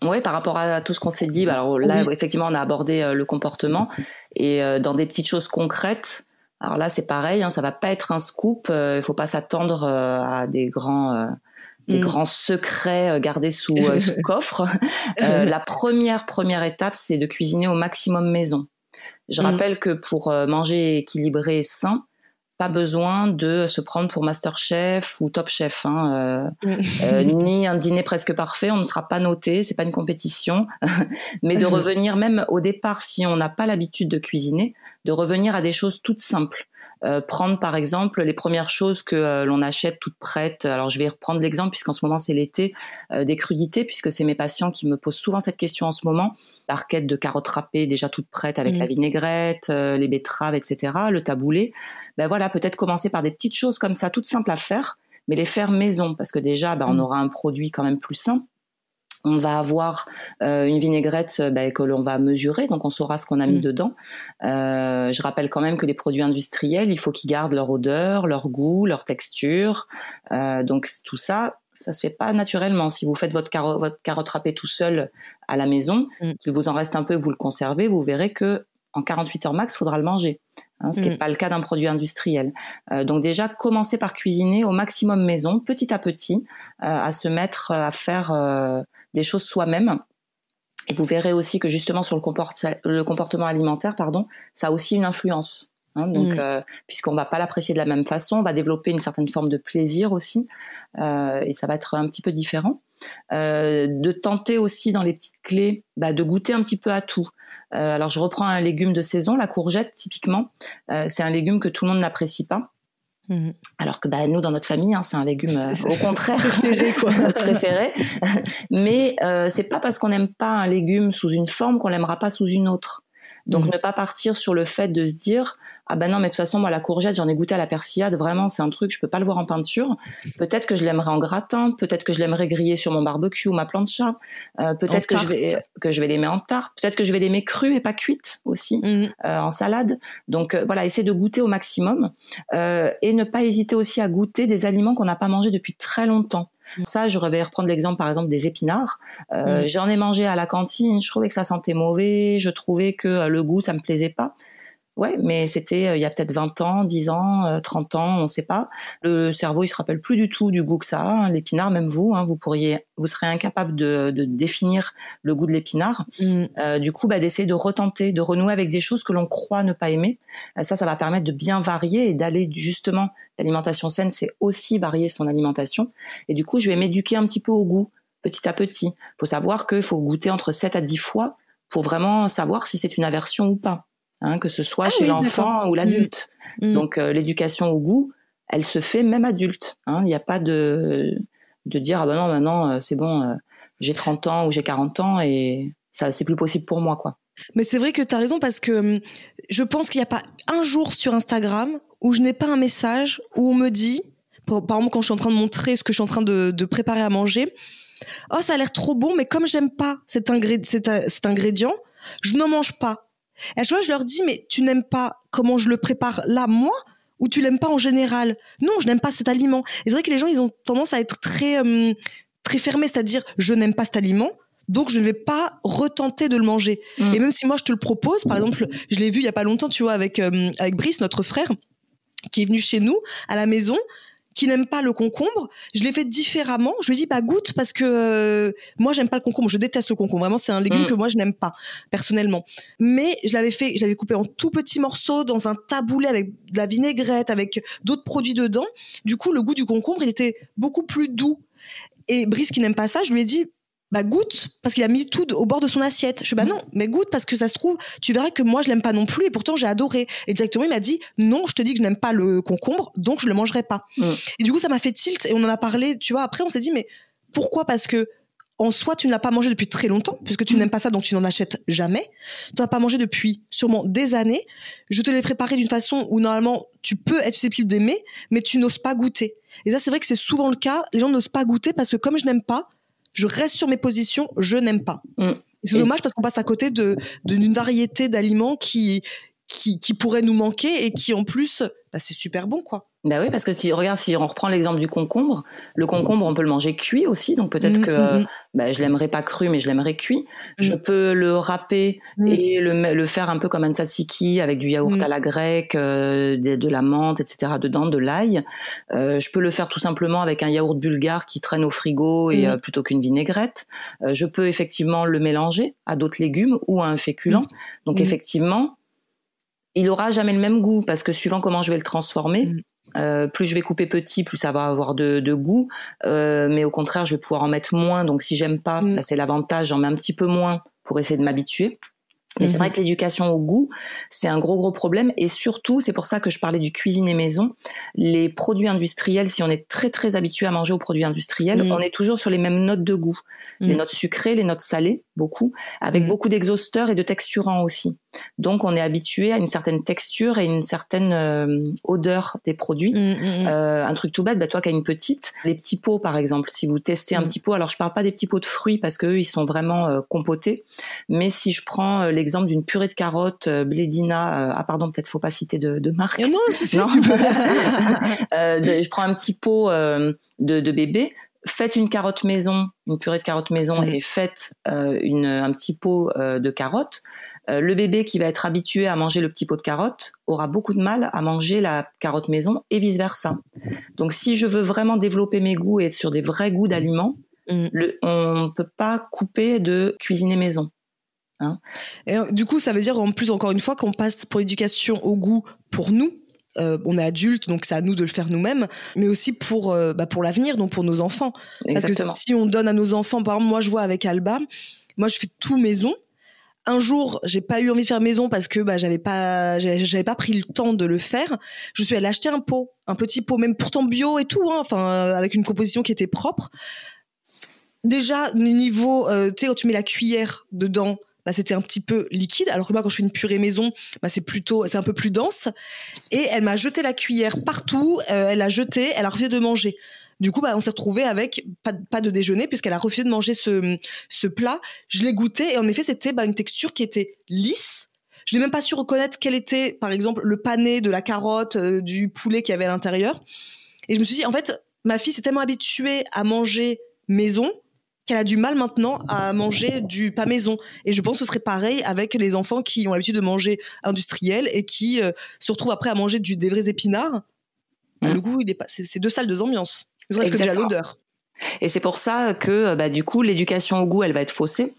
[SPEAKER 1] Oui, par rapport à tout ce qu'on s'est dit, bah, alors là,
[SPEAKER 2] Oui.
[SPEAKER 1] effectivement, on a abordé le comportement et dans des petites choses concrètes. Alors là, c'est pareil, hein, ça va pas être un scoop. euh, Il faut pas s'attendre euh, à des grands, euh, des
[SPEAKER 2] Mm.
[SPEAKER 1] grands secrets euh, gardés sous, euh, sous coffre. Euh, la première première étape, c'est de cuisiner au maximum maison. Je
[SPEAKER 2] Mm.
[SPEAKER 1] rappelle que pour euh, manger équilibré et sain, pas besoin de se prendre pour Masterchef ou Top Chef. Hein, euh, euh, ni un dîner presque parfait, on ne sera pas noté, c'est pas une compétition, mais de revenir même au départ si on n'a pas l'habitude de cuisiner, de revenir à des choses toutes simples. Euh, prendre par exemple les premières choses que euh, l'on achète toutes prêtes. Alors je vais reprendre l'exemple puisqu'en ce moment c'est l'été euh, des crudités puisque c'est mes patients qui me posent souvent cette question en ce moment. L'arquette de carottes râpées déjà toute prête avec
[SPEAKER 2] Mhm.
[SPEAKER 1] la vinaigrette, euh, les betteraves, etc. Le taboulé. Ben voilà, peut-être commencer par des petites choses comme ça, toutes simples à faire, mais les faire maison parce que déjà ben, on
[SPEAKER 2] Mhm.
[SPEAKER 1] aura un produit quand même plus sain. On va avoir euh, une vinaigrette euh, ben, que l'on va mesurer, donc on saura ce qu'on a mis
[SPEAKER 2] Mm.
[SPEAKER 1] dedans. Euh, je rappelle quand même que les produits industriels, il faut qu'ils gardent leur odeur, leur goût, leur texture. Euh, donc tout ça, ça se fait pas naturellement. Si vous faites votre, caro- votre carotte râpée tout seul à la maison,
[SPEAKER 2] Mm.
[SPEAKER 1] qu'il vous en reste un peu, vous le conservez, vous verrez que en 48 heures max, faudra le manger. Hein, ce qui n'est
[SPEAKER 2] Mm.
[SPEAKER 1] pas le cas d'un produit industriel. Euh, donc déjà, commencer par cuisiner au maximum maison, petit à petit, euh, à se mettre euh, à faire euh, des choses soi-même. Et vous verrez aussi que justement sur le, comport- le comportement alimentaire, pardon, ça a aussi une influence. hein. donc,
[SPEAKER 2] Mm.
[SPEAKER 1] euh, puisqu'on va pas l'apprécier de la même façon, on va développer une certaine forme de plaisir aussi, euh, et ça va être un petit peu différent. Euh, de tenter aussi dans les petites clés, bah, de goûter un petit peu à tout. Euh, alors je reprends un légume de saison, la courgette typiquement, euh, c'est un légume que tout le monde n'apprécie pas.
[SPEAKER 2] Mhm.
[SPEAKER 1] Alors que bah, nous, dans notre famille, hein, c'est un légume euh, au contraire
[SPEAKER 2] Préféré, quoi.
[SPEAKER 1] préféré. Mais euh, c'est pas parce qu'on n'aime pas un légume sous une forme qu'on l'aimera pas sous une autre. Donc
[SPEAKER 2] Mhm.
[SPEAKER 1] ne pas partir sur le fait de se dire ah ben non mais de toute façon moi la courgette j'en ai goûté à la persillade vraiment c'est un truc je peux pas le voir en peinture peut-être que je l'aimerais en gratin peut-être que je l'aimerais griller sur mon barbecue ou ma plancha euh, peut-être que je vais que je vais l'aimer en tarte peut-être que je vais l'aimer crue et pas cuite aussi
[SPEAKER 2] Mhm.
[SPEAKER 1] euh, en salade. Donc euh, voilà, essayer de goûter au maximum euh, et ne pas hésiter aussi à goûter des aliments qu'on n'a pas mangés depuis très longtemps. Ça, je vais reprendre l'exemple par exemple des épinards. Euh,
[SPEAKER 2] Mm.
[SPEAKER 1] J'en ai mangé à la cantine, je trouvais que ça sentait mauvais, je trouvais que euh, le goût ça me plaisait pas. Ouais, mais c'était euh, il y a peut-être 20 ans, 10 ans, euh, 30 ans, on sait pas. Le cerveau, il se rappelle plus du tout du goût que ça a. hein. L'épinard, même vous, hein, vous pourriez, vous serez incapable de, de définir le goût de l'épinard.
[SPEAKER 2] Mhm.
[SPEAKER 1] Euh, du coup, bah, d'essayer de retenter, de renouer avec des choses que l'on croit ne pas aimer. Euh, ça, ça va permettre de bien varier et d'aller justement. L'alimentation saine, c'est aussi varier son alimentation. Et du coup, je vais m'éduquer un petit peu au goût, petit à petit. Il faut savoir qu'il faut goûter entre 7 à 10 fois pour vraiment savoir si c'est une aversion ou pas. Hein, que ce soit
[SPEAKER 2] Ah
[SPEAKER 1] chez
[SPEAKER 2] oui,
[SPEAKER 1] l'enfant ou l'adulte.
[SPEAKER 2] Mhm.
[SPEAKER 1] Donc, euh, l'éducation au goût, elle se fait même adulte. hein. Il n'y a pas de, de dire, ah ben non, maintenant, euh, c'est bon, euh, j'ai 30 ans ou j'ai 40 ans et ça, c'est plus possible pour moi, quoi.
[SPEAKER 2] Mais c'est vrai que tu as raison parce que hum, je pense qu'il n'y a pas un jour sur Instagram où je n'ai pas un message où on me dit, par par exemple quand je suis en train de montrer ce que je suis en train de, de préparer à manger, oh ça a l'air trop bon, mais comme j'aime pas cet, ingré- cet, cet ingrédient, je n'en mange pas. Et à chaque fois je leur dis, mais tu n'aimes pas comment je le prépare là, moi ou tu l'aimes pas en général? Non, je n'aime pas cet aliment. Et c'est vrai que les gens, ils ont tendance à être très, hum, très fermés, c'est-à-dire je n'aime pas cet aliment, donc je ne vais pas retenter de le manger.
[SPEAKER 1] Mm.
[SPEAKER 2] Et même si moi je te le propose, par exemple, je l'ai vu il y a pas longtemps, tu vois, avec euh, avec Brice, notre frère, qui est venu chez nous à la maison, qui n'aime pas le concombre, je l'ai fait différemment. Je lui ai dit bah goûte parce que euh, moi j'aime pas le concombre, je déteste le concombre. Vraiment c'est un légume mm. que moi je n'aime pas personnellement. Mais je l'avais fait, je l'avais coupé en tout petits morceaux dans un taboulet avec de la vinaigrette, avec d'autres produits dedans. Du coup le goût du concombre il était beaucoup plus doux. Et Brice qui n'aime pas ça, je lui ai dit bah goûte parce qu'il a mis tout au bord de son assiette. Je dis bah non, mais goûte parce que ça se trouve, tu verras que moi je l'aime pas non plus et pourtant j'ai adoré. Et directement il m'a dit non, je te dis que je n'aime pas le concombre, donc je le mangerai pas. Mm. Et du coup ça m'a fait tilt et on en a parlé, tu vois. Après on s'est dit mais pourquoi? Parce que en soi, tu ne l'as pas mangé depuis très longtemps, puisque tu mm. n'aimes pas ça, donc tu n'en achètes jamais. Tu n'as pas mangé depuis sûrement des années. Je te l'ai préparé d'une façon où normalement tu peux être susceptible d'aimer, mais tu n'oses pas goûter. Et ça, c'est vrai que c'est souvent le cas. Les gens n'osent pas goûter parce que comme je n'aime pas, je reste sur mes positions, je n'aime pas. Mm. C'est dommage parce qu'on passe à côté de d'une variété d'aliments qui, qui qui pourraient nous manquer et qui en plus, bah, c'est super bon quoi.
[SPEAKER 1] Bah oui, parce que si regarde, si on reprend l'exemple du concombre, le concombre, on peut le manger cuit aussi, donc peut-être mm, que mm, mm. bah, je l'aimerais pas cru, mais je l'aimerais cuit. Je peux le râper et le, le faire un peu comme un tzatziki avec du yaourt à la grecque, euh, de, la menthe, etc. dedans, de l'ail. Euh, je peux le faire tout simplement avec un yaourt bulgare qui traîne au frigo et euh, plutôt qu'une vinaigrette. Euh, je peux effectivement le mélanger à d'autres légumes ou à un féculent. Donc effectivement, il aura jamais le même goût parce que suivant comment je vais le transformer, euh, plus je vais couper petit, plus ça va avoir de, de goût. Euh, mais au contraire, je vais pouvoir en mettre moins. Donc si j'aime pas, mm. c'est l'avantage, j'en mets un petit peu moins pour essayer de m'habituer. Mais c'est vrai mhm. que l'éducation au goût, c'est un gros gros problème et surtout, c'est pour ça que je parlais du cuisiner maison. Les produits industriels, si on est très très habitué à manger aux produits industriels, mhm. on est toujours sur les mêmes notes de goût, les mhm. notes sucrées, les notes salées, beaucoup, avec beaucoup d'exhausteurs et de texturants aussi. Donc on est habitué à une certaine texture et une certaine euh, odeur des produits. Euh, un truc tout bête, bah, toi qui as une petite, les petits pots par exemple, si vous testez un petit pot, alors je parle pas des petits pots de fruits parce que ils sont vraiment euh, compotés, mais si je prends l'exemple d'une purée de carottes Blédina. Ah pardon, peut-être faut pas citer de, de marque.
[SPEAKER 2] non, si, non tu peux.
[SPEAKER 1] Je prends un petit pot de, de, bébé. Faites une carotte maison, une purée de carottes maison, et faites une, un petit pot de carottes. le bébé qui va être habitué à manger le petit pot de carottes aura beaucoup de mal à manger la carotte maison et vice versa. Donc si je veux vraiment développer mes goûts et être sur des vrais goûts d'aliments, mm. on ne peut pas couper de cuisiner maison.
[SPEAKER 2] Hein. et euh, du coup, ça veut dire en plus encore une fois qu'on passe pour l'éducation au goût pour nous. Euh, on est adultes, donc c'est à nous de le faire nous-mêmes, mais aussi pour euh, bah, pour l'avenir, donc pour nos enfants. Parce que si on donne à nos enfants, par exemple, moi je vois avec Alba, moi je fais tout maison. Un jour, j'ai pas eu envie de faire maison parce que bah, j'avais pas j'avais pas pris le temps de le faire. Je suis allée acheter un pot, un petit pot, même pourtant bio et tout, hein, enfin avec une composition qui était propre. Déjà, niveau, tu sais, quand tu mets la cuillère dedans, bah, c'était un petit peu liquide, alors que moi, quand je fais une purée maison, bah, c'est plutôt, c'est un peu plus dense. Et elle m'a jeté la cuillère partout, euh, elle a jeté, elle a refusé de manger. Du coup, bah, on s'est retrouvé avec pas, de déjeuner puisqu'elle a refusé de manger ce, plat. Je l'ai goûté et en effet, c'était une texture qui était lisse. Je n'ai même pas su reconnaître quel était, par exemple, le pané de la carotte, euh, du poulet qu'il y avait à l'intérieur. Et je me suis dit, en fait, ma fille s'est tellement habituée à manger maison qu'elle a du mal maintenant à manger du pas maison. Et je pense que ce serait pareil avec les enfants qui ont l'habitude de manger industriel et qui euh, se retrouvent après à manger du, des vrais épinards. Bah, mmh. Le goût, il est pas, c'est deux salles, deux ambiances. Est-ce que déjà l'odeur.
[SPEAKER 1] Et c'est pour ça que, bah, du coup, l'éducation au goût, elle va être faussée.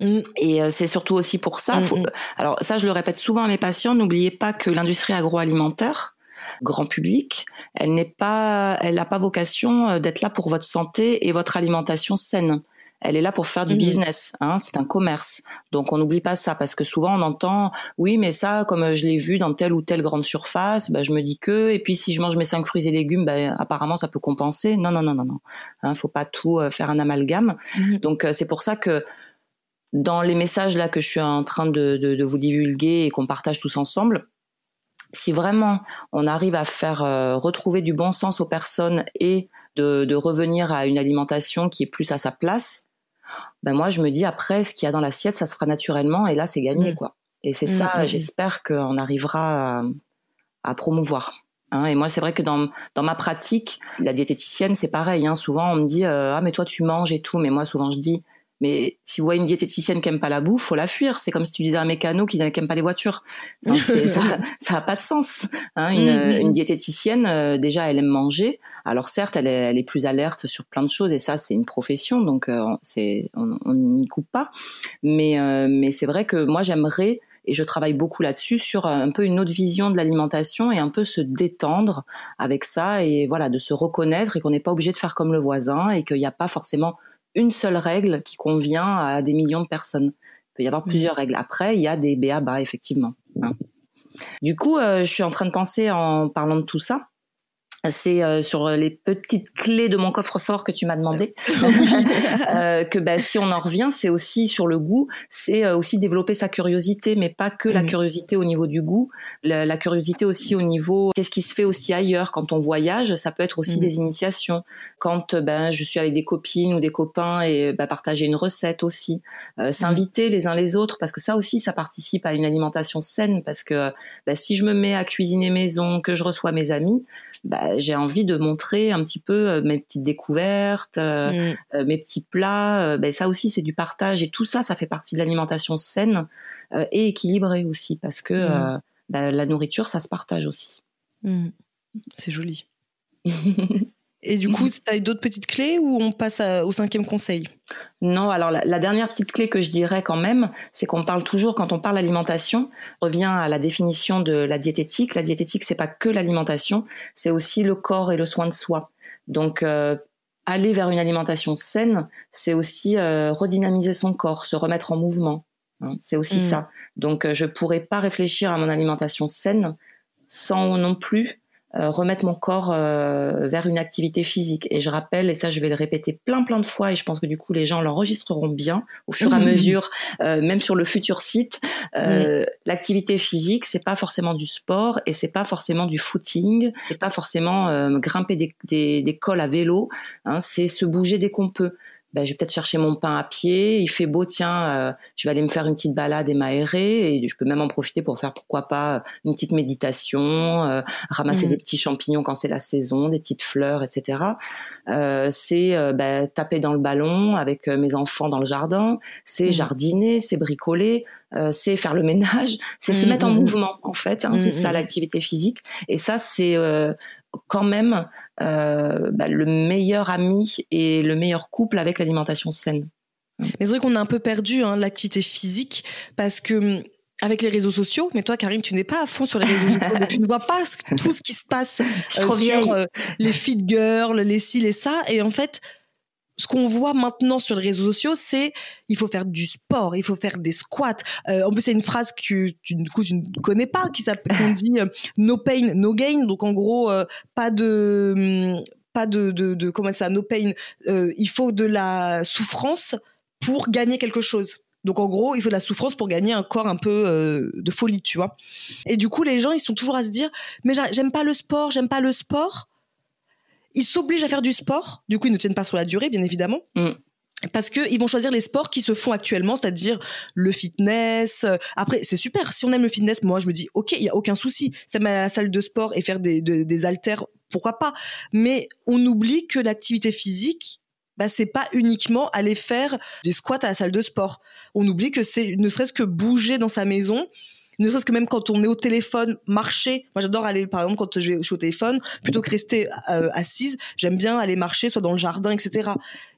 [SPEAKER 1] Mmh. Et euh, c'est surtout aussi pour ça. Mmh, alors ça, je le répète souvent à mes patients. N'oubliez pas que l'industrie agroalimentaire, grand public, elle n'est pas, elle n'a pas vocation euh, d'être là pour votre santé et votre alimentation saine elle est là pour faire du mmh. business. Hein, c'est un commerce. Donc on n'oublie pas ça parce que souvent on entend oui mais ça comme je l'ai vu dans telle ou telle grande surface, bah, je me dis que et puis si je mange mes cinq fruits et légumes, bah, apparemment ça peut compenser. Non non non non non. Hein, faut pas tout euh, faire un amalgame. Mmh. Donc euh, c'est pour ça que dans les messages là que je suis en train de, de, vous divulguer et qu'on partage tous ensemble, si vraiment on arrive à faire euh, retrouver du bon sens aux personnes et de, de, revenir à une alimentation qui est plus à sa place, ben moi je me dis après ce qu'il y a dans l'assiette ça se fera naturellement et là c'est gagné mm. quoi. Et c'est mm, ça, mm, j'espère qu'on arrivera à, promouvoir. Hein. et moi, c'est vrai que dans, dans ma pratique, la diététicienne, c'est pareil. Hein. Souvent, on me dit euh, ah mais toi tu manges et tout, mais moi souvent je dis Mais si vous voyez une diététicienne qui aime pas la bouffe, faut la fuir. C'est comme si tu disais à un mécano qui n'aime pas les voitures. ça, ça a pas de sens. Hein. Une, mm-hmm. une, diététicienne, euh, déjà, elle aime manger. Alors certes, elle est, elle est, plus alerte sur plein de choses et ça, c'est une profession, donc euh, c'est on n'y coupe pas. Mais euh, mais c'est vrai que moi, j'aimerais et je travaille beaucoup là-dessus sur un peu une autre vision de l'alimentation et un peu se détendre avec ça et voilà de se reconnaître et qu'on n'est pas obligé de faire comme le voisin et qu'il n'y a pas forcément une seule règle qui convient à des millions de personnes. Il peut y avoir mmh. plusieurs règles. Après, il y a des BABA effectivement. Hein. Du coup, euh, je suis en train de penser en parlant de tout ça c'est euh, sur les petites clés de mon coffre-fort que tu m'as demandé. Euh, que bah, si on en revient c'est aussi sur le goût. C'est euh, aussi développer sa curiosité mais pas que la mmh. curiosité au niveau du goût. La, curiosité aussi au niveau qu'est-ce qui se fait aussi ailleurs quand on voyage. Ça peut être aussi mmh. des initiations. Quand ben je suis avec des copines ou des copains et bah, partager une recette aussi. Mmh. s'inviter les uns les autres parce que ça aussi ça participe à une alimentation saine. Parce que bah, si je me mets à cuisiner maison que je reçois mes amis bah, j'ai envie de montrer un petit peu euh, mes petites découvertes, euh, mm. euh, mes petits plats. Ben, ça aussi, c'est du partage et tout ça, ça fait partie de l'alimentation saine et équilibrée aussi parce que mm. bah, la nourriture, ça se partage aussi.
[SPEAKER 2] Mm. C'est joli. Et du coup, tu as d'autres petites clés ou on passe au cinquième conseil?
[SPEAKER 1] Non, alors la, dernière petite clé que je dirais quand même, c'est qu'on parle toujours, quand on parle alimentation, on revient à la définition de la diététique. La diététique, c'est pas que l'alimentation, c'est aussi le corps et le soin de soi. Donc, euh, aller vers une alimentation saine, c'est aussi euh, redynamiser son corps, se remettre en mouvement. Hein. c'est aussi mm. ça. Donc, euh, je pourrais pas réfléchir à mon alimentation saine sans non plus remettre mon corps euh, vers une activité physique. Et je rappelle, et ça je vais le répéter plein plein de fois, et je pense que du coup les gens l'enregistreront bien au fur et à mesure, euh, même sur le futur site. L'activité physique, c'est pas forcément du sport et c'est pas forcément du footing, c'est pas forcément grimper des, des, des, cols à vélo. Hein, c'est se bouger dès qu'on peut ben, je vais peut-être chercher mon pain à pied. Il fait beau, tiens, euh, je vais aller me faire une petite balade et m'aérer. Et je peux même en profiter pour faire, pourquoi pas, une petite méditation, euh, ramasser mmh. des petits champignons quand c'est la saison, des petites fleurs, etc. Euh, c'est ben, taper dans le ballon avec mes enfants dans le jardin. C'est mmh. jardiner, c'est bricoler, c'est faire le ménage, c'est se mmh, mettre en mouvement en fait. Hein, c'est ça l'activité physique. Et ça, c'est quand même euh, bah, le meilleur ami et le meilleur couple avec l'alimentation saine.
[SPEAKER 2] Mais c'est vrai qu'on a un peu perdu hein, l'activité physique parce que hum, avec les réseaux sociaux, mais toi, Karine, tu n'es pas à fond sur les réseaux sociaux, tu ne vois pas tout ce qui se passe euh, sur euh, les feed girls, les ci, les ça, et en fait, ce qu'on voit maintenant sur les réseaux sociaux, c'est il faut faire du sport, il faut faire des squats. Euh, en plus, c'est une phrase que tu, du coup, tu ne connais pas, qui s'appelle, on dit euh, no pain, no gain. Donc, en gros, euh, pas de, pas de, de, de, comment ça, no pain. il faut de la souffrance pour gagner quelque chose. Donc en gros, il faut de la souffrance pour gagner un corps un peu de folie, tu vois. Et du coup, les gens, ils sont toujours à se dire, mais j'aime pas le sport, j'aime pas le sport ils s'obligent à faire du sport. Du coup, ils ne tiennent pas sur la durée, bien évidemment. Mm. Parce qu'ils vont choisir les sports qui se font actuellement, c'est-à-dire le fitness. Après, c'est super. Si on aime le fitness, moi, je me dis, OK, il y a aucun souci. Ça met à la salle de sport et faire des, des, haltères, pourquoi pas. Mais on oublie que l'activité physique, bah, c'est pas uniquement aller faire des squats à la salle de sport. On oublie que c'est ne serait-ce que bouger dans sa maison, ne serait-ce que même quand on est au téléphone, marcher. Moi, j'adore aller, par exemple, quand je, suis au téléphone, plutôt que rester euh, assise, j'aime bien aller marcher, soit dans le jardin, etc.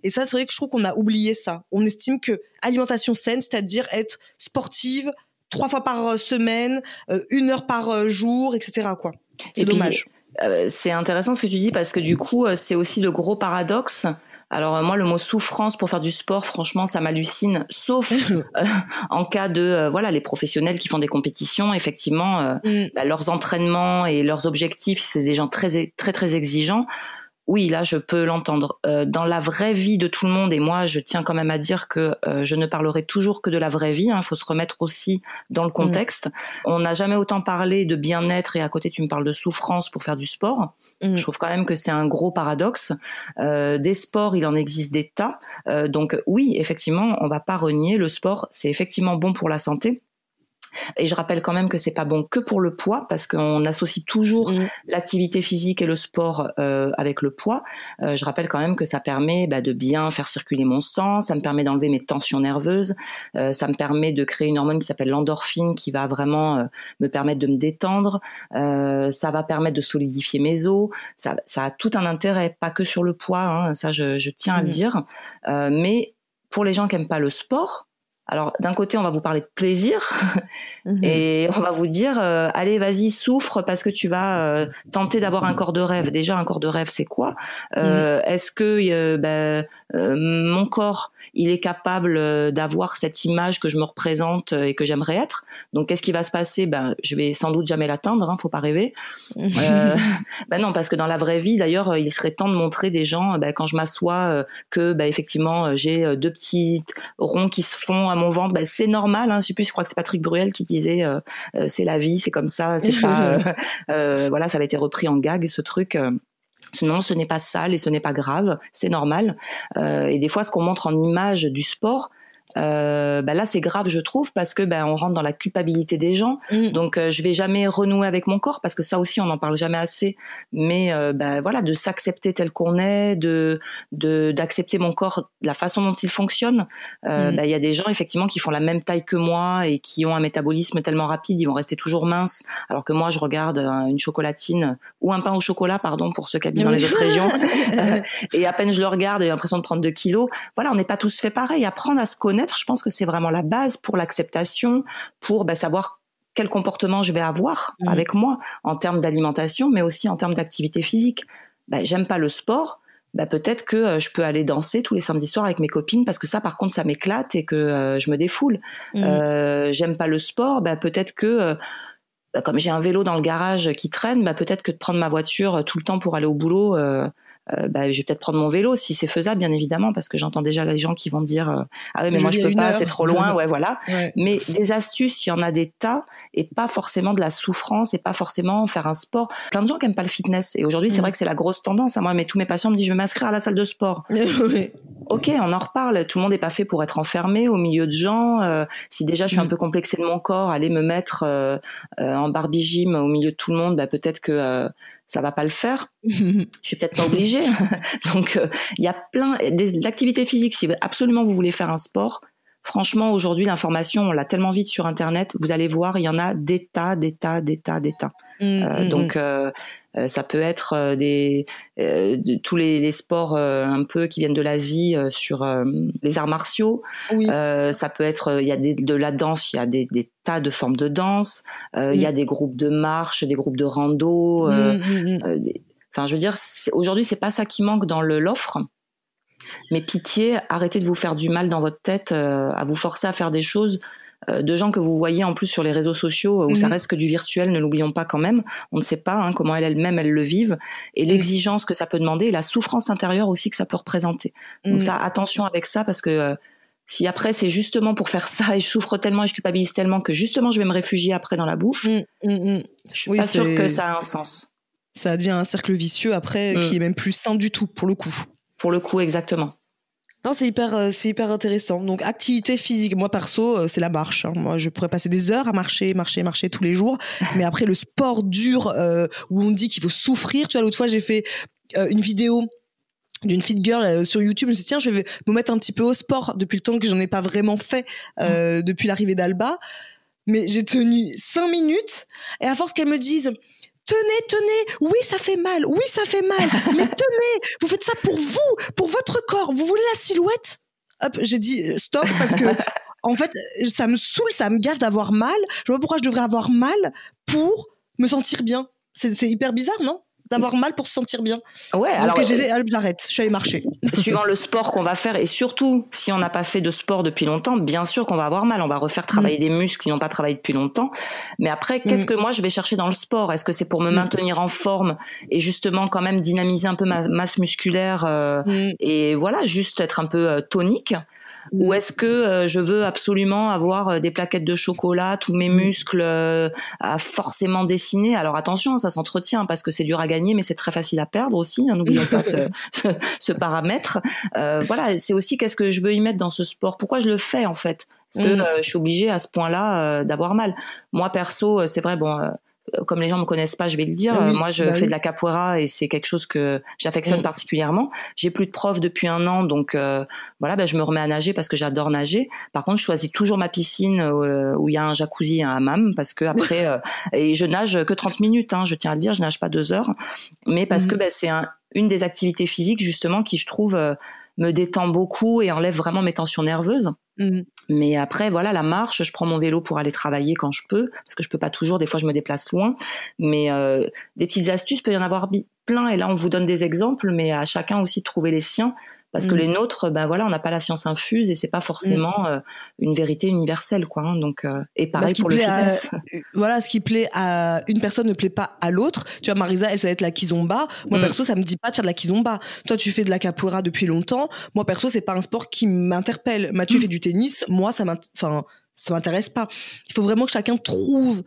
[SPEAKER 2] Et ça, c'est vrai que je trouve qu'on a oublié ça. On estime que alimentation saine, c'est-à-dire être sportive trois fois par euh, semaine, euh, une heure par jour, etc. Quoi. C'est dommage.
[SPEAKER 1] c'est intéressant ce que tu dis parce que du coup, c'est aussi le gros paradoxe alors euh, moi, le mot souffrance pour faire du sport, franchement, ça m'hallucine. Sauf euh, en cas de euh, voilà les professionnels qui font des compétitions, effectivement, mm. bah, leurs entraînements et leurs objectifs, c'est des gens très très très exigeants oui, là, je peux l'entendre. Euh, dans la vraie vie de tout le monde, et moi, je tiens quand même à dire que euh, je ne parlerai toujours que de la vraie vie. Il hein, faut se remettre aussi dans le mm. contexte. On n'a jamais autant parlé de bien-être et à côté, tu me parles de souffrance pour faire du sport. Mm. Je trouve quand même que c'est un gros paradoxe. Euh, des sports, il en existe des tas. donc oui, effectivement, on va pas renier le sport. C'est effectivement bon pour la santé. Et je rappelle quand même que c'est pas bon que pour le poids parce qu'on associe toujours mm. l'activité physique et le sport euh, avec le poids. Euh, je rappelle quand même que ça permet bah, de bien faire circuler mon sang, ça me permet d'enlever mes tensions nerveuses, euh, ça me permet de créer une hormone qui s'appelle l'endorphine qui va vraiment euh, me permettre de me détendre, euh, ça va permettre de solidifier mes os, ça, ça, a tout un intérêt, pas que sur le poids, hein, ça je, je, tiens à le mm. dire, mais pour les gens qui aiment pas le sport, alors d'un côté, on va vous parler de plaisir mhm. et on va vous dire euh, allez, vas-y, souffre parce que tu vas euh, tenter d'avoir un corps de rêve. Déjà, un corps de rêve, c'est quoi? Euh, mhm. Est-ce que ben, mon corps, il est capable d'avoir cette image que je me représente et que j'aimerais être? Donc, qu'est-ce qui va se passer? Ben, je vais sans doute jamais l'atteindre. Hein, faut pas rêver. ben non, parce que dans la vraie vie, d'ailleurs, il serait temps de montrer des gens ben, quand je m'assois que ben, effectivement, j'ai deux petits ronds qui se font mon ventre, bah, c'est normal. Hein, je sais plus, je crois que c'est Patrick Bruel qui disait euh, euh, c'est la vie, c'est comme ça, c'est pas euh, voilà, ça avait été repris en gag ce truc. Non, ce n'est pas sale et ce n'est pas grave, c'est normal. et des fois, ce qu'on montre en image du sport, euh, bah là c'est grave je trouve parce que ben on rentre dans la culpabilité des gens. Mm. donc euh, je vais jamais renouer avec mon corps parce que ça aussi on n'en parle jamais assez. Mais euh, ben voilà de s'accepter tel qu'on est de de d'accepter mon corps la façon dont il fonctionne. Euh, mm. ben, il y a des gens effectivement qui font la même taille que moi et qui ont un métabolisme tellement rapide ils vont rester toujours minces. Alors que moi je regarde une chocolatine ou un pain au chocolat pardon pour ceux qui habitent dans les autres régions. Et à peine je le regarde j'ai l'impression de prendre 2 kilos. Voilà on n'est pas tous fait pareil. Apprendre à se connaître je pense que c'est vraiment la base pour l'acceptation, pour bah, savoir quel comportement je vais avoir mmh. avec moi en termes d'alimentation, mais aussi en termes d'activité physique. Bah, j'aime pas le sport, bah, peut-être que euh, je peux aller danser tous les samedis soirs avec mes copines parce que ça, par contre, ça m'éclate et que euh, je me défoule. Mmh. Euh, j'aime pas le sport, peut-être que comme j'ai un vélo dans le garage qui traîne, bah, peut-être que de prendre ma voiture tout le temps pour aller au boulot, euh, bah, je vais peut-être prendre mon vélo si c'est faisable, bien évidemment, parce que j'entends déjà les gens qui vont dire euh, ah oui mais moi je peux pas, c'est trop loin, ouais voilà. Mais des astuces, il y en a des tas et pas forcément de la souffrance et pas forcément faire un sport. Plein de gens qui aiment pas le fitness et aujourd'hui c'est mm. vrai que c'est la grosse tendance. À moi, mais tous mes patients me disent je vais m'inscrire à la salle de sport. Ok, on en reparle. Tout le monde n'est pas fait pour être enfermé au milieu de gens. Euh, si déjà je suis un mm. peu complexé de mon corps, aller me mettre euh, en Barbie gym au milieu de tout le monde, bah, peut-être que ça va pas le faire. je suis peut-être pas obligée. Donc euh, il y a plein d'activités physiques. Si absolument vous voulez faire un sport, franchement aujourd'hui l'information on l'a tellement vite sur internet. Vous allez voir, il y en a des tas, des tas, des tas, des tas. Mmh, euh, mmh, donc mmh. Euh, ça peut être des tous les, les sports un peu qui viennent de l'Asie sur les arts martiaux. ça peut être il y a des, de la danse, il y a des, des tas de formes de danse. Il y a des groupes de marche, des groupes de rando. Enfin, je veux dire, aujourd'hui c'est pas ça qui manque dans l'offre. Mais pitié, arrêtez de vous faire du mal dans votre tête, à vous forcer à faire des choses euh, de gens que vous voyez en plus sur les réseaux sociaux où ça mhm. reste que du virtuel, ne l'oublions pas quand même. On ne sait pas hein, comment elles-mêmes elles le vivent et mhm. l'exigence que ça peut demander et la souffrance intérieure aussi que ça peut représenter. Donc mhm. ça, attention avec ça parce que euh, si après c'est justement pour faire ça et je souffre tellement et je culpabilise tellement que justement je vais me réfugier après dans la bouffe, je suis pas sûre que ça a un sens.
[SPEAKER 2] Ça devient un cercle vicieux après qui mm. est même plus sain du tout pour le coup.
[SPEAKER 1] Pour le coup, exactement.
[SPEAKER 2] Non, c'est hyper, euh, c'est hyper intéressant. Donc, activité physique. Moi, perso, euh, c'est la marche. Hein. Moi, je pourrais passer des heures à marcher, marcher, marcher tous les jours. Mais après, le sport dur, euh, où on dit qu'il faut souffrir. Tu vois, l'autre fois, j'ai fait une vidéo d'une fit girl sur YouTube. Je me suis dit, tiens, je vais me mettre un petit peu au sport depuis le temps que j'en ai pas vraiment fait mmh. depuis l'arrivée d'Alba. Mais j'ai tenu cinq minutes. Et à force qu'elle me dise, tenez, tenez, oui, ça fait mal, oui, ça fait mal, mais tenez, vous faites ça pour vous, pour votre corps, vous voulez la silhouette? Hop, j'ai dit euh, stop parce que en fait, ça me saoule, ça me gaffe d'avoir mal. Je vois pourquoi je devrais avoir mal pour me sentir bien. C'est hyper bizarre, non? D'avoir mal pour se sentir bien.
[SPEAKER 1] Ouais,
[SPEAKER 2] Donc alors j'arrête, je suis allée marcher.
[SPEAKER 1] Suivant le sport qu'on va faire et surtout si on n'a pas fait de sport depuis longtemps, bien sûr qu'on va avoir mal, on va refaire travailler mm. des muscles qui n'ont pas travaillé depuis longtemps. Mais après, qu'est-ce mm. que moi je vais chercher dans le sport? Est-ce que c'est pour me mm. maintenir en forme et justement quand même dynamiser un peu ma masse musculaire euh, et voilà, juste être un peu euh, tonique? Ou est-ce que euh, je veux absolument avoir euh, des plaquettes de chocolat, tous mes mm. muscles euh, à forcément dessiner? Alors attention, ça s'entretient parce que c'est dur à gagner, mais c'est très facile à perdre aussi. Hein, N'oublions pas ce, ce, paramètre. voilà, c'est aussi qu'est-ce que je veux y mettre dans ce sport? Pourquoi je le fais en fait? Parce que je suis obligée à ce point-là d'avoir mal. Moi perso, c'est vrai, bon, euh, comme les gens me connaissent pas, je vais le dire. Ah moi, je bah fais de la capoeira et c'est quelque chose que j'affectionne particulièrement. J'ai plus de prof depuis un an, donc euh, voilà, ben, je me remets à nager parce que j'adore nager. Par contre, je choisis toujours ma piscine euh, où il y a un jacuzzi, un hammam, parce que après, et je nage que 30 minutes. Hein, je tiens à le dire, je nage pas deux heures, mais parce que mm. ben, c'est une des activités physiques justement qui, je trouve, me détend beaucoup et enlève vraiment mes tensions nerveuses. Mmh. Mais après, voilà, la marche, je prends mon vélo pour aller travailler quand je peux, parce que je peux pas toujours. Des fois, je me déplace loin. Mais euh, des petites astuces, peut y en avoir plein. Et là, on vous donne des exemples, mais à chacun aussi de trouver les siens parce que mm. les nôtres, ben voilà, on n'a pas la science infuse et c'est pas forcément mm. euh, une vérité universelle, quoi. Hein. donc, euh, et pareil pour le fitness.
[SPEAKER 2] Euh, voilà, ce qui plaît à une personne ne plaît pas à l'autre. Tu vois, Marisa, elle, ça va être la kizomba. Moi, mm. perso, ça me dit pas de faire de la kizomba. Toi, tu fais de la capoeira depuis longtemps. Moi, perso, c'est pas un sport qui m'interpelle. Mathieu fait du tennis. Moi, ça enfin, ça m'intéresse pas. Il faut vraiment que chacun trouve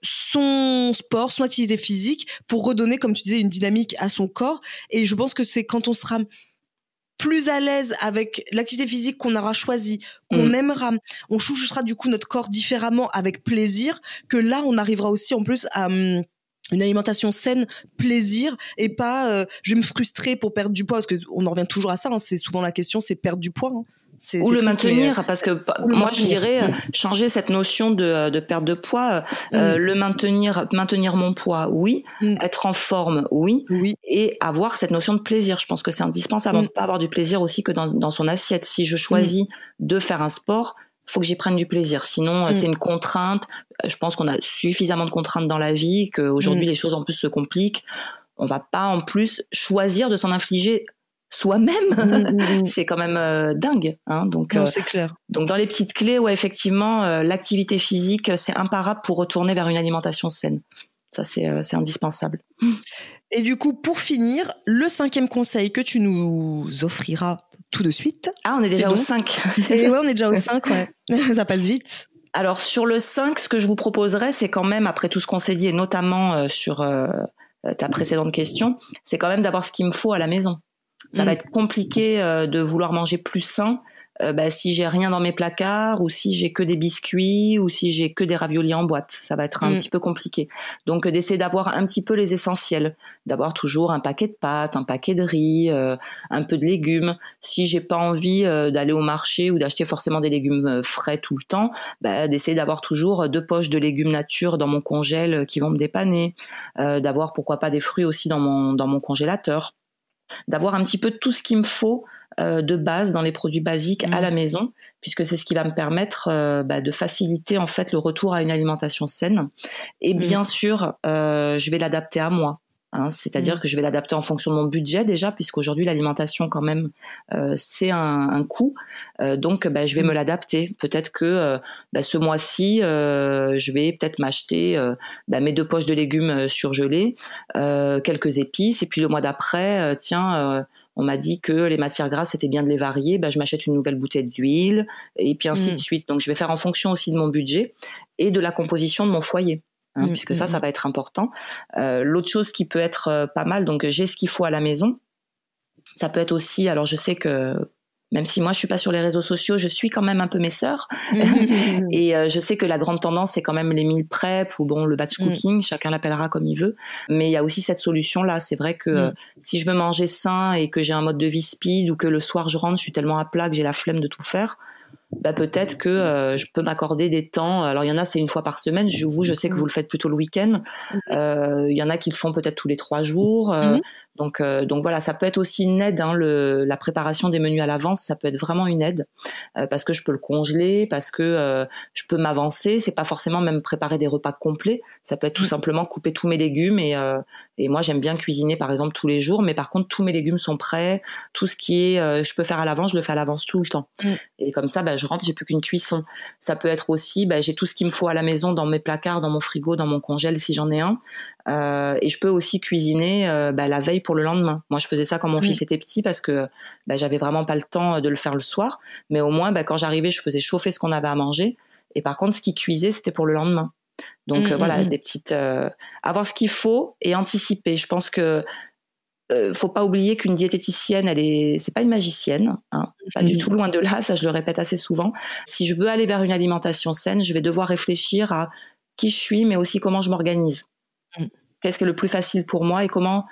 [SPEAKER 2] son sport, son activité physique pour redonner, comme tu disais, une dynamique à son corps. Et je pense que c'est quand on sera plus à l'aise avec l'activité physique qu'on aura choisi, qu'on mm. aimera, on chouchouchera du coup notre corps différemment avec plaisir, que là on arrivera aussi en plus à hum, une alimentation saine, plaisir et pas euh, je vais me frustrer pour perdre du poids parce que on en revient toujours à ça. Hein, c'est souvent la question, c'est perdre du poids. Hein.
[SPEAKER 1] Ou le maintenir, parce que moi je dirais euh, changer cette notion de, euh, de perte de poids, euh, mm. le maintenir, maintenir mon poids, oui, mm. être en forme, oui, oui, et avoir cette notion de plaisir. Je pense que c'est indispensable. Ne mm. peut pas avoir du plaisir aussi que dans, dans son assiette. Si je choisis de faire un sport, faut que j'y prenne du plaisir. Sinon, c'est une contrainte. Je pense qu'on a suffisamment de contraintes dans la vie qu'aujourd'hui les choses en plus se compliquent. On va pas en plus choisir de s'en infliger soi-même, mmh, mmh, mmh. c'est quand même euh, dingue. Hein, donc,
[SPEAKER 2] euh, c'est clair.
[SPEAKER 1] Donc dans les petites clés, ouais, effectivement, euh, l'activité physique, c'est imparable pour retourner vers une alimentation saine. Ça, c'est indispensable.
[SPEAKER 2] Et du coup, pour finir, le cinquième conseil que tu nous offriras tout de suite.
[SPEAKER 1] Ah, on est déjà au 5.
[SPEAKER 2] Et ouais, on est déjà au 5, ouais. Ça passe vite.
[SPEAKER 1] Alors sur le 5, ce que je vous proposerais, c'est quand même, après tout ce qu'on s'est dit, et notamment sur ta précédente question, c'est quand même d'avoir ce qu'il me faut à la maison. Ça va mm. être compliqué euh, de vouloir manger plus sain euh, bah, si j'ai rien dans mes placards ou si j'ai que des biscuits ou si j'ai que des raviolis en boîte. Ça va être un mm. petit peu compliqué. Donc euh, d'essayer d'avoir un petit peu les essentiels, d'avoir toujours un paquet de pâtes, un paquet de riz, un peu de légumes. Si j'ai pas envie d'aller au marché ou d'acheter forcément des légumes frais tout le temps, bah, d'essayer d'avoir toujours deux poches de légumes nature dans mon congèle qui vont me dépanner, d'avoir pourquoi pas des fruits aussi dans mon dans mon congélateur d'avoir un petit peu tout ce qu'il me faut euh, de base dans les produits basiques à la mmh. maison, puisque c'est ce qui va me permettre euh, bah, de faciliter en fait le retour à une alimentation saine. Et mmh. bien sûr, euh, je vais l'adapter à moi. Hein, c'est-à-dire mmh. que je vais l'adapter en fonction de mon budget déjà, puisqu'aujourd'hui l'alimentation quand même c'est un, coût. donc bah, je vais me l'adapter. Peut-être que bah, ce mois-ci, je vais peut-être m'acheter mes deux poches de légumes surgelés, quelques épices, et puis le mois d'après, tiens on m'a dit que les matières grasses c'était bien de les varier, bah, je m'achète une nouvelle bouteille d'huile et puis ainsi de mm. suite. Donc je vais faire en fonction aussi de mon budget et de la composition de mon foyer. Hein, mm, puisque ça, mm, ça va être important. Euh, l'autre chose qui peut être euh, pas mal, donc j'ai ce qu'il faut à la maison. Ça peut être aussi, alors je sais que même si moi je suis pas sur les réseaux sociaux, je suis quand même un peu mes sœurs. et euh, je sais que la grande tendance c'est quand même les meal prep ou bon le batch mm. cooking, chacun l'appellera comme il veut. Mais il y a aussi cette solution là. C'est vrai que mm. euh, si je veux manger sain et que j'ai un mode de vie speed ou que le soir je rentre, je suis tellement à plat que j'ai la flemme de tout faire, bah peut-être que euh, je peux m'accorder des temps. Alors il y en a c'est une fois par semaine. Je, vous, je sais que vous le faites plutôt le week-end. Euh, il y en a qui le font peut-être tous les trois jours. Euh, mhm. Donc donc voilà, ça peut être aussi une aide. Hein, le, la préparation des menus à l'avance, ça peut être vraiment une aide parce que je peux le congeler, parce que je peux m'avancer. C'est pas forcément même préparer des repas complets. Ça peut être tout mhm. simplement couper tous mes légumes et et moi j'aime bien cuisiner par exemple tous les jours. Mais par contre tous mes légumes sont prêts. Tout ce qui est je peux faire à l'avance, je le fais à l'avance tout le temps. Mhm. Et comme ça, bah, je rentre, j'ai plus qu'une cuisson. Ça peut être aussi, bah, j'ai tout ce qu'il me faut à la maison dans mes placards, dans mon frigo, dans mon congèle si j'en ai un. Euh, et je peux aussi cuisiner euh, bah, la veille pour le lendemain. Moi, je faisais ça quand mon fils était petit parce que bah, j'avais vraiment pas le temps de le faire le soir. Mais au moins, bah, quand j'arrivais, je faisais chauffer ce qu'on avait à manger. Et par contre, ce qui cuisait, c'était pour le lendemain. Donc mmh, euh, voilà, mmh, mmh. des petites, avoir ce qu'il faut et anticiper. Je pense que euh, faut pas oublier qu'une diététicienne, elle est, c'est pas une magicienne, hein, pas du tout loin de là. Ça, je le répète assez souvent. Si je veux aller vers une alimentation saine, je vais devoir réfléchir à qui je suis, mais aussi comment je m'organise. Mm. Qu'est-ce qui est le plus facile pour moi et comment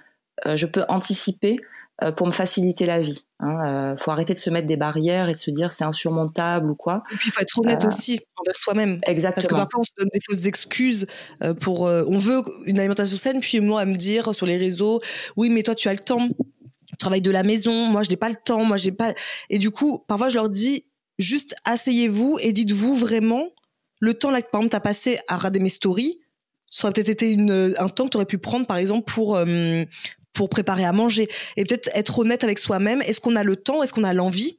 [SPEAKER 1] je peux anticiper euh, pour me faciliter la vie. Il hein. euh, faut arrêter de se mettre des barrières et de se dire c'est insurmontable ou quoi.
[SPEAKER 2] Et puis il faut être honnête aussi envers soi-même.
[SPEAKER 1] Exactement.
[SPEAKER 2] Parce que parfois on se donne des fausses excuses pour. on veut une alimentation saine, puis moi à me dire sur les réseaux, oui mais toi tu as le temps, tu travailles de la maison, moi je n'ai pas le temps, moi j'ai pas. Et du coup parfois je leur dis juste asseyez-vous et dites-vous vraiment le temps là que par exemple as passé à regarder mes stories ça aurait peut-être été une, un temps que tu aurais pu prendre, par exemple, pour, pour préparer à manger. Et peut-être être honnête avec soi-même. Est-ce qu'on a le temps? Est-ce qu'on a l'envie?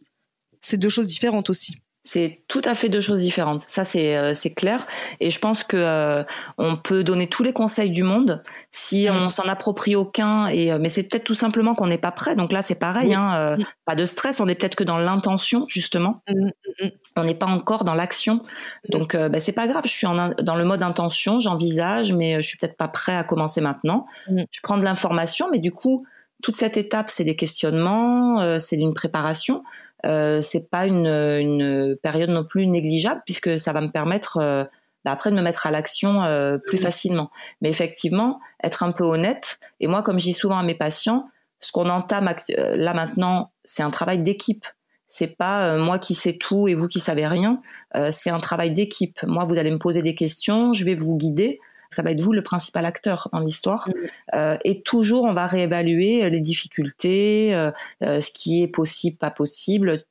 [SPEAKER 2] C'est deux choses différentes aussi.
[SPEAKER 1] C'est tout à fait deux choses différentes. Ça, c'est euh, c'est clair. Et je pense que euh, on peut donner tous les conseils du monde si mm. on s'en approprie aucun. Et euh, mais c'est peut-être tout simplement qu'on n'est pas prêt. Donc là, c'est pareil. Hein, mm. Pas de stress. On est peut-être que dans l'intention justement. Mm, on n'est pas encore dans l'action. Donc bah, c'est pas grave. Je suis en, dans le mode intention. J'envisage, mais je suis peut-être pas prêt à commencer maintenant. Je prends de l'information, mais du coup, toute cette étape, c'est des questionnements, c'est une préparation euh, c'est pas une, une, période non plus négligeable puisque ça va me permettre euh, bah, après de me mettre à l'action euh, plus facilement. Mais effectivement, être un peu honnête. Et moi, comme je dis souvent à mes patients, ce qu'on entame euh, là maintenant, c'est un travail d'équipe. C'est pas moi qui sais tout et vous qui savez rien. c'est un travail d'équipe. Moi, vous allez me poser des questions, je vais vous guider ça va être vous le principal acteur dans l'histoire. Mm. Euh, et toujours, on va réévaluer les difficultés, euh, euh, ce qui est possible, pas possible.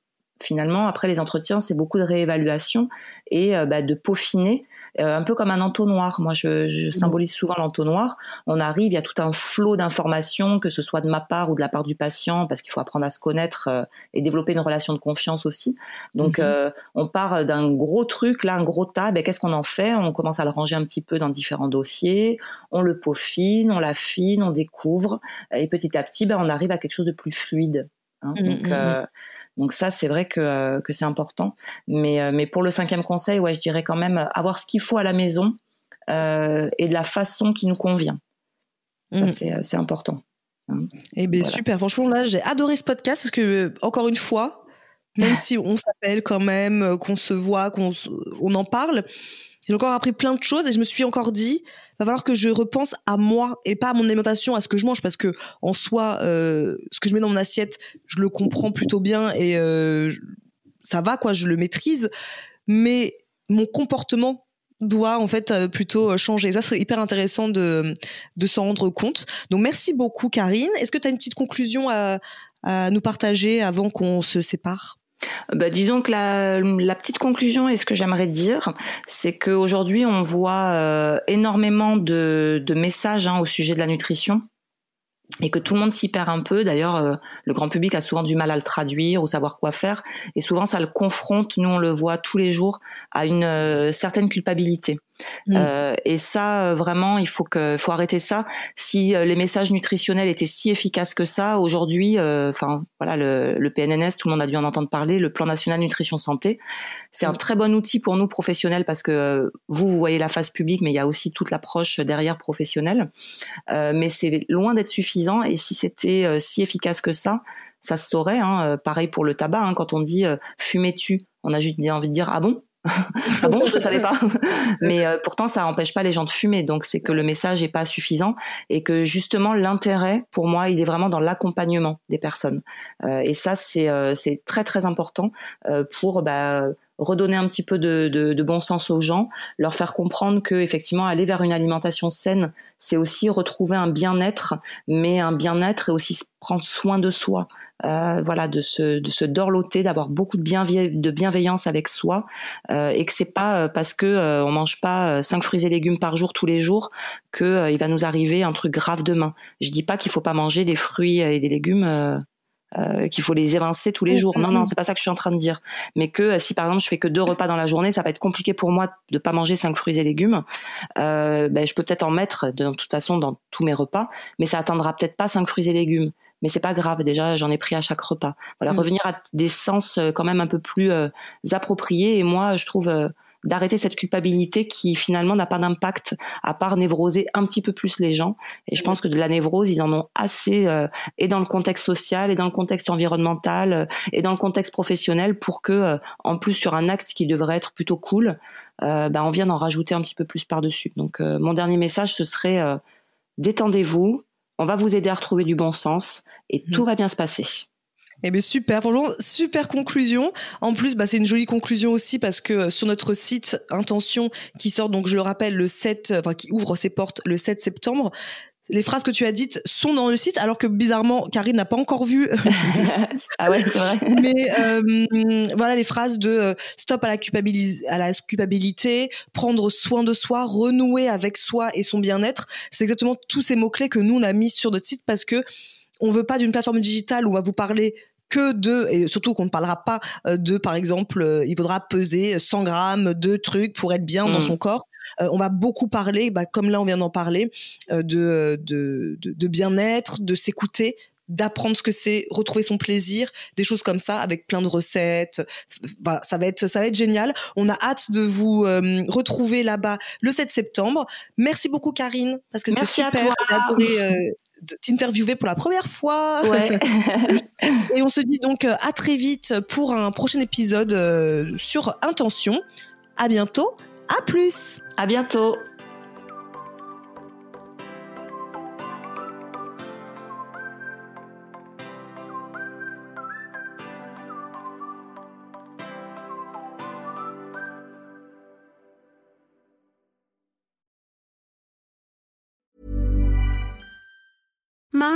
[SPEAKER 1] Finalement, après les entretiens, c'est beaucoup de réévaluation et bah, de peaufiner euh, un peu comme un entonnoir. Moi, je, je mmh. symbolise souvent l'entonnoir. On arrive, il y a tout un flot d'informations, que ce soit de ma part ou de la part du patient, parce qu'il faut apprendre à se connaître euh, et développer une relation de confiance aussi. Donc, mmh. euh, on part d'un gros truc, là, un gros tas. Ben, qu'est-ce qu'on en fait? On commence à le ranger un petit peu dans différents dossiers. On le peaufine, on l'affine, on découvre, et petit à petit, ben, on arrive à quelque chose de plus fluide. Hein. Mmh, donc, euh, donc ça, c'est vrai que, euh, que c'est important. Mais, euh, mais pour le cinquième conseil, ouais, je dirais quand même avoir ce qu'il faut à la maison euh, et de la façon qui nous convient. Ça, mm. c'est important.
[SPEAKER 2] Hein. Eh bien, super. Franchement, là, j'ai adoré ce podcast parce que, encore une fois, même si on s'appelle quand même, qu'on se voit, qu'on on en parle, j'ai encore appris plein de choses et je me suis encore dit, va falloir que je repense à moi et pas à mon alimentation, à ce que je mange, parce que en soi, euh, ce que je mets dans mon assiette, je le comprends plutôt bien et euh, ça va, quoi, je le maîtrise. Mais mon comportement doit en fait euh, plutôt changer. Ça serait hyper intéressant de, de s'en rendre compte. Donc merci beaucoup Karine. Est-ce que tu as une petite conclusion à, à nous partager avant qu'on se sépare?
[SPEAKER 1] Bah, disons que la, petite conclusion et ce que j'aimerais dire, c'est qu'aujourd'hui on voit euh, énormément de, de messages hein, au sujet de la nutrition et que tout le monde s'y perd un peu. D'ailleurs, euh, le grand public a souvent du mal à le traduire ou savoir quoi faire, et souvent ça le confronte. Nous, on le voit tous les jours à une euh, certaine culpabilité. Mm. Euh, et ça, vraiment, il faut que, faut arrêter ça. Si les messages nutritionnels étaient si efficaces que ça, aujourd'hui, enfin voilà, le, le, PNNS, tout le monde a dû en entendre parler, le Plan national nutrition santé, c'est un très bon outil pour nous professionnels parce que vous, vous voyez la phase publique, mais il y a aussi toute l'approche derrière professionnelle. mais c'est loin d'être suffisant et si c'était euh, si efficace que ça, ça se saurait. Hein. Euh, pareil pour le tabac, hein. quand on dit euh, fumais-tu, on a juste envie de dire ah bon? Ah bon, je ne savais pas. Mais pourtant, ça n'empêche pas les gens de fumer. Donc, c'est que le message n'est pas suffisant et que justement, l'intérêt, pour moi, il est vraiment dans l'accompagnement des personnes. et ça, c'est c'est très très important pour bah, redonner un petit peu de, de, de, bon sens aux gens, leur faire comprendre que effectivement aller vers une alimentation saine, c'est aussi retrouver un bien-être, mais un bien-être et aussi prendre soin de soi, euh, voilà, de se de se dorloter, d'avoir beaucoup de, bienveillance avec soi, euh, et que c'est pas euh, parce que euh, on mange pas cinq fruits et légumes par jour tous les jours que il va nous arriver un truc grave demain. Je dis pas qu'il faut pas manger des fruits et des légumes euh, qu'il faut les évincer tous les mm, jours. Non, non, mm, mm. c'est pas ça que je suis en train de dire. Mais que euh, si par exemple je fais que deux repas dans la journée, ça va être compliqué pour moi de pas manger cinq fruits et légumes. Euh, ben, je peux peut-être en mettre de toute façon dans tous mes repas, mais ça atteindra peut-être pas cinq fruits et légumes. Mais c'est pas grave. Déjà, j'en ai pris à chaque repas. Voilà, revenir à des sens quand même un peu plus appropriés. Et moi, je trouve d'arrêter cette culpabilité qui finalement n'a pas d'impact à part névroser un petit peu plus les gens. Et je pense que de la névrose, ils en ont assez euh, et dans le contexte social et dans le contexte environnemental euh, et dans le contexte professionnel pour que, euh, en plus sur un acte qui devrait être plutôt cool, ben, on vienne en rajouter un petit peu plus par-dessus. Donc mon dernier message, ce serait détendez-vous, on va vous aider à retrouver du bon sens et mmh. tout va bien se passer.
[SPEAKER 2] Eh bien super, franchement, super conclusion. En plus, bah, c'est une jolie conclusion aussi parce que euh, sur notre site Intention, qui sort donc, je le rappelle, le 7, euh, enfin qui ouvre ses portes le 7 septembre, les phrases que tu as dites sont dans le site, alors que bizarrement, Karine n'a pas encore vu.
[SPEAKER 1] ah ouais, c'est vrai.
[SPEAKER 2] Mais euh, voilà, les phrases de stop à la, à la culpabilité, prendre soin de soi, renouer avec soi et son bien-être. C'est exactement tous ces mots-clés que nous, on a mis sur notre site parce que on veut pas d'une plateforme digitale où on va vous parler que de, et surtout qu'on ne parlera pas euh, de, par exemple, euh, il faudra peser 100 grammes de trucs pour être bien dans mm. son corps. Euh, on va beaucoup parler, bah, comme là on vient d'en parler, de, de, bien-être, de s'écouter, d'apprendre ce que c'est, retrouver son plaisir, des choses comme ça, avec plein de recettes. Voilà, ça va être, ça va être génial. On a hâte de vous retrouver là-bas le 7 septembre. Merci beaucoup, Karine, parce que c'était super t'interviewer pour la première fois.
[SPEAKER 1] Ouais.
[SPEAKER 2] et on se dit donc euh, à très vite pour un prochain épisode euh, sur Intention. À bientôt. À plus.
[SPEAKER 1] À bientôt.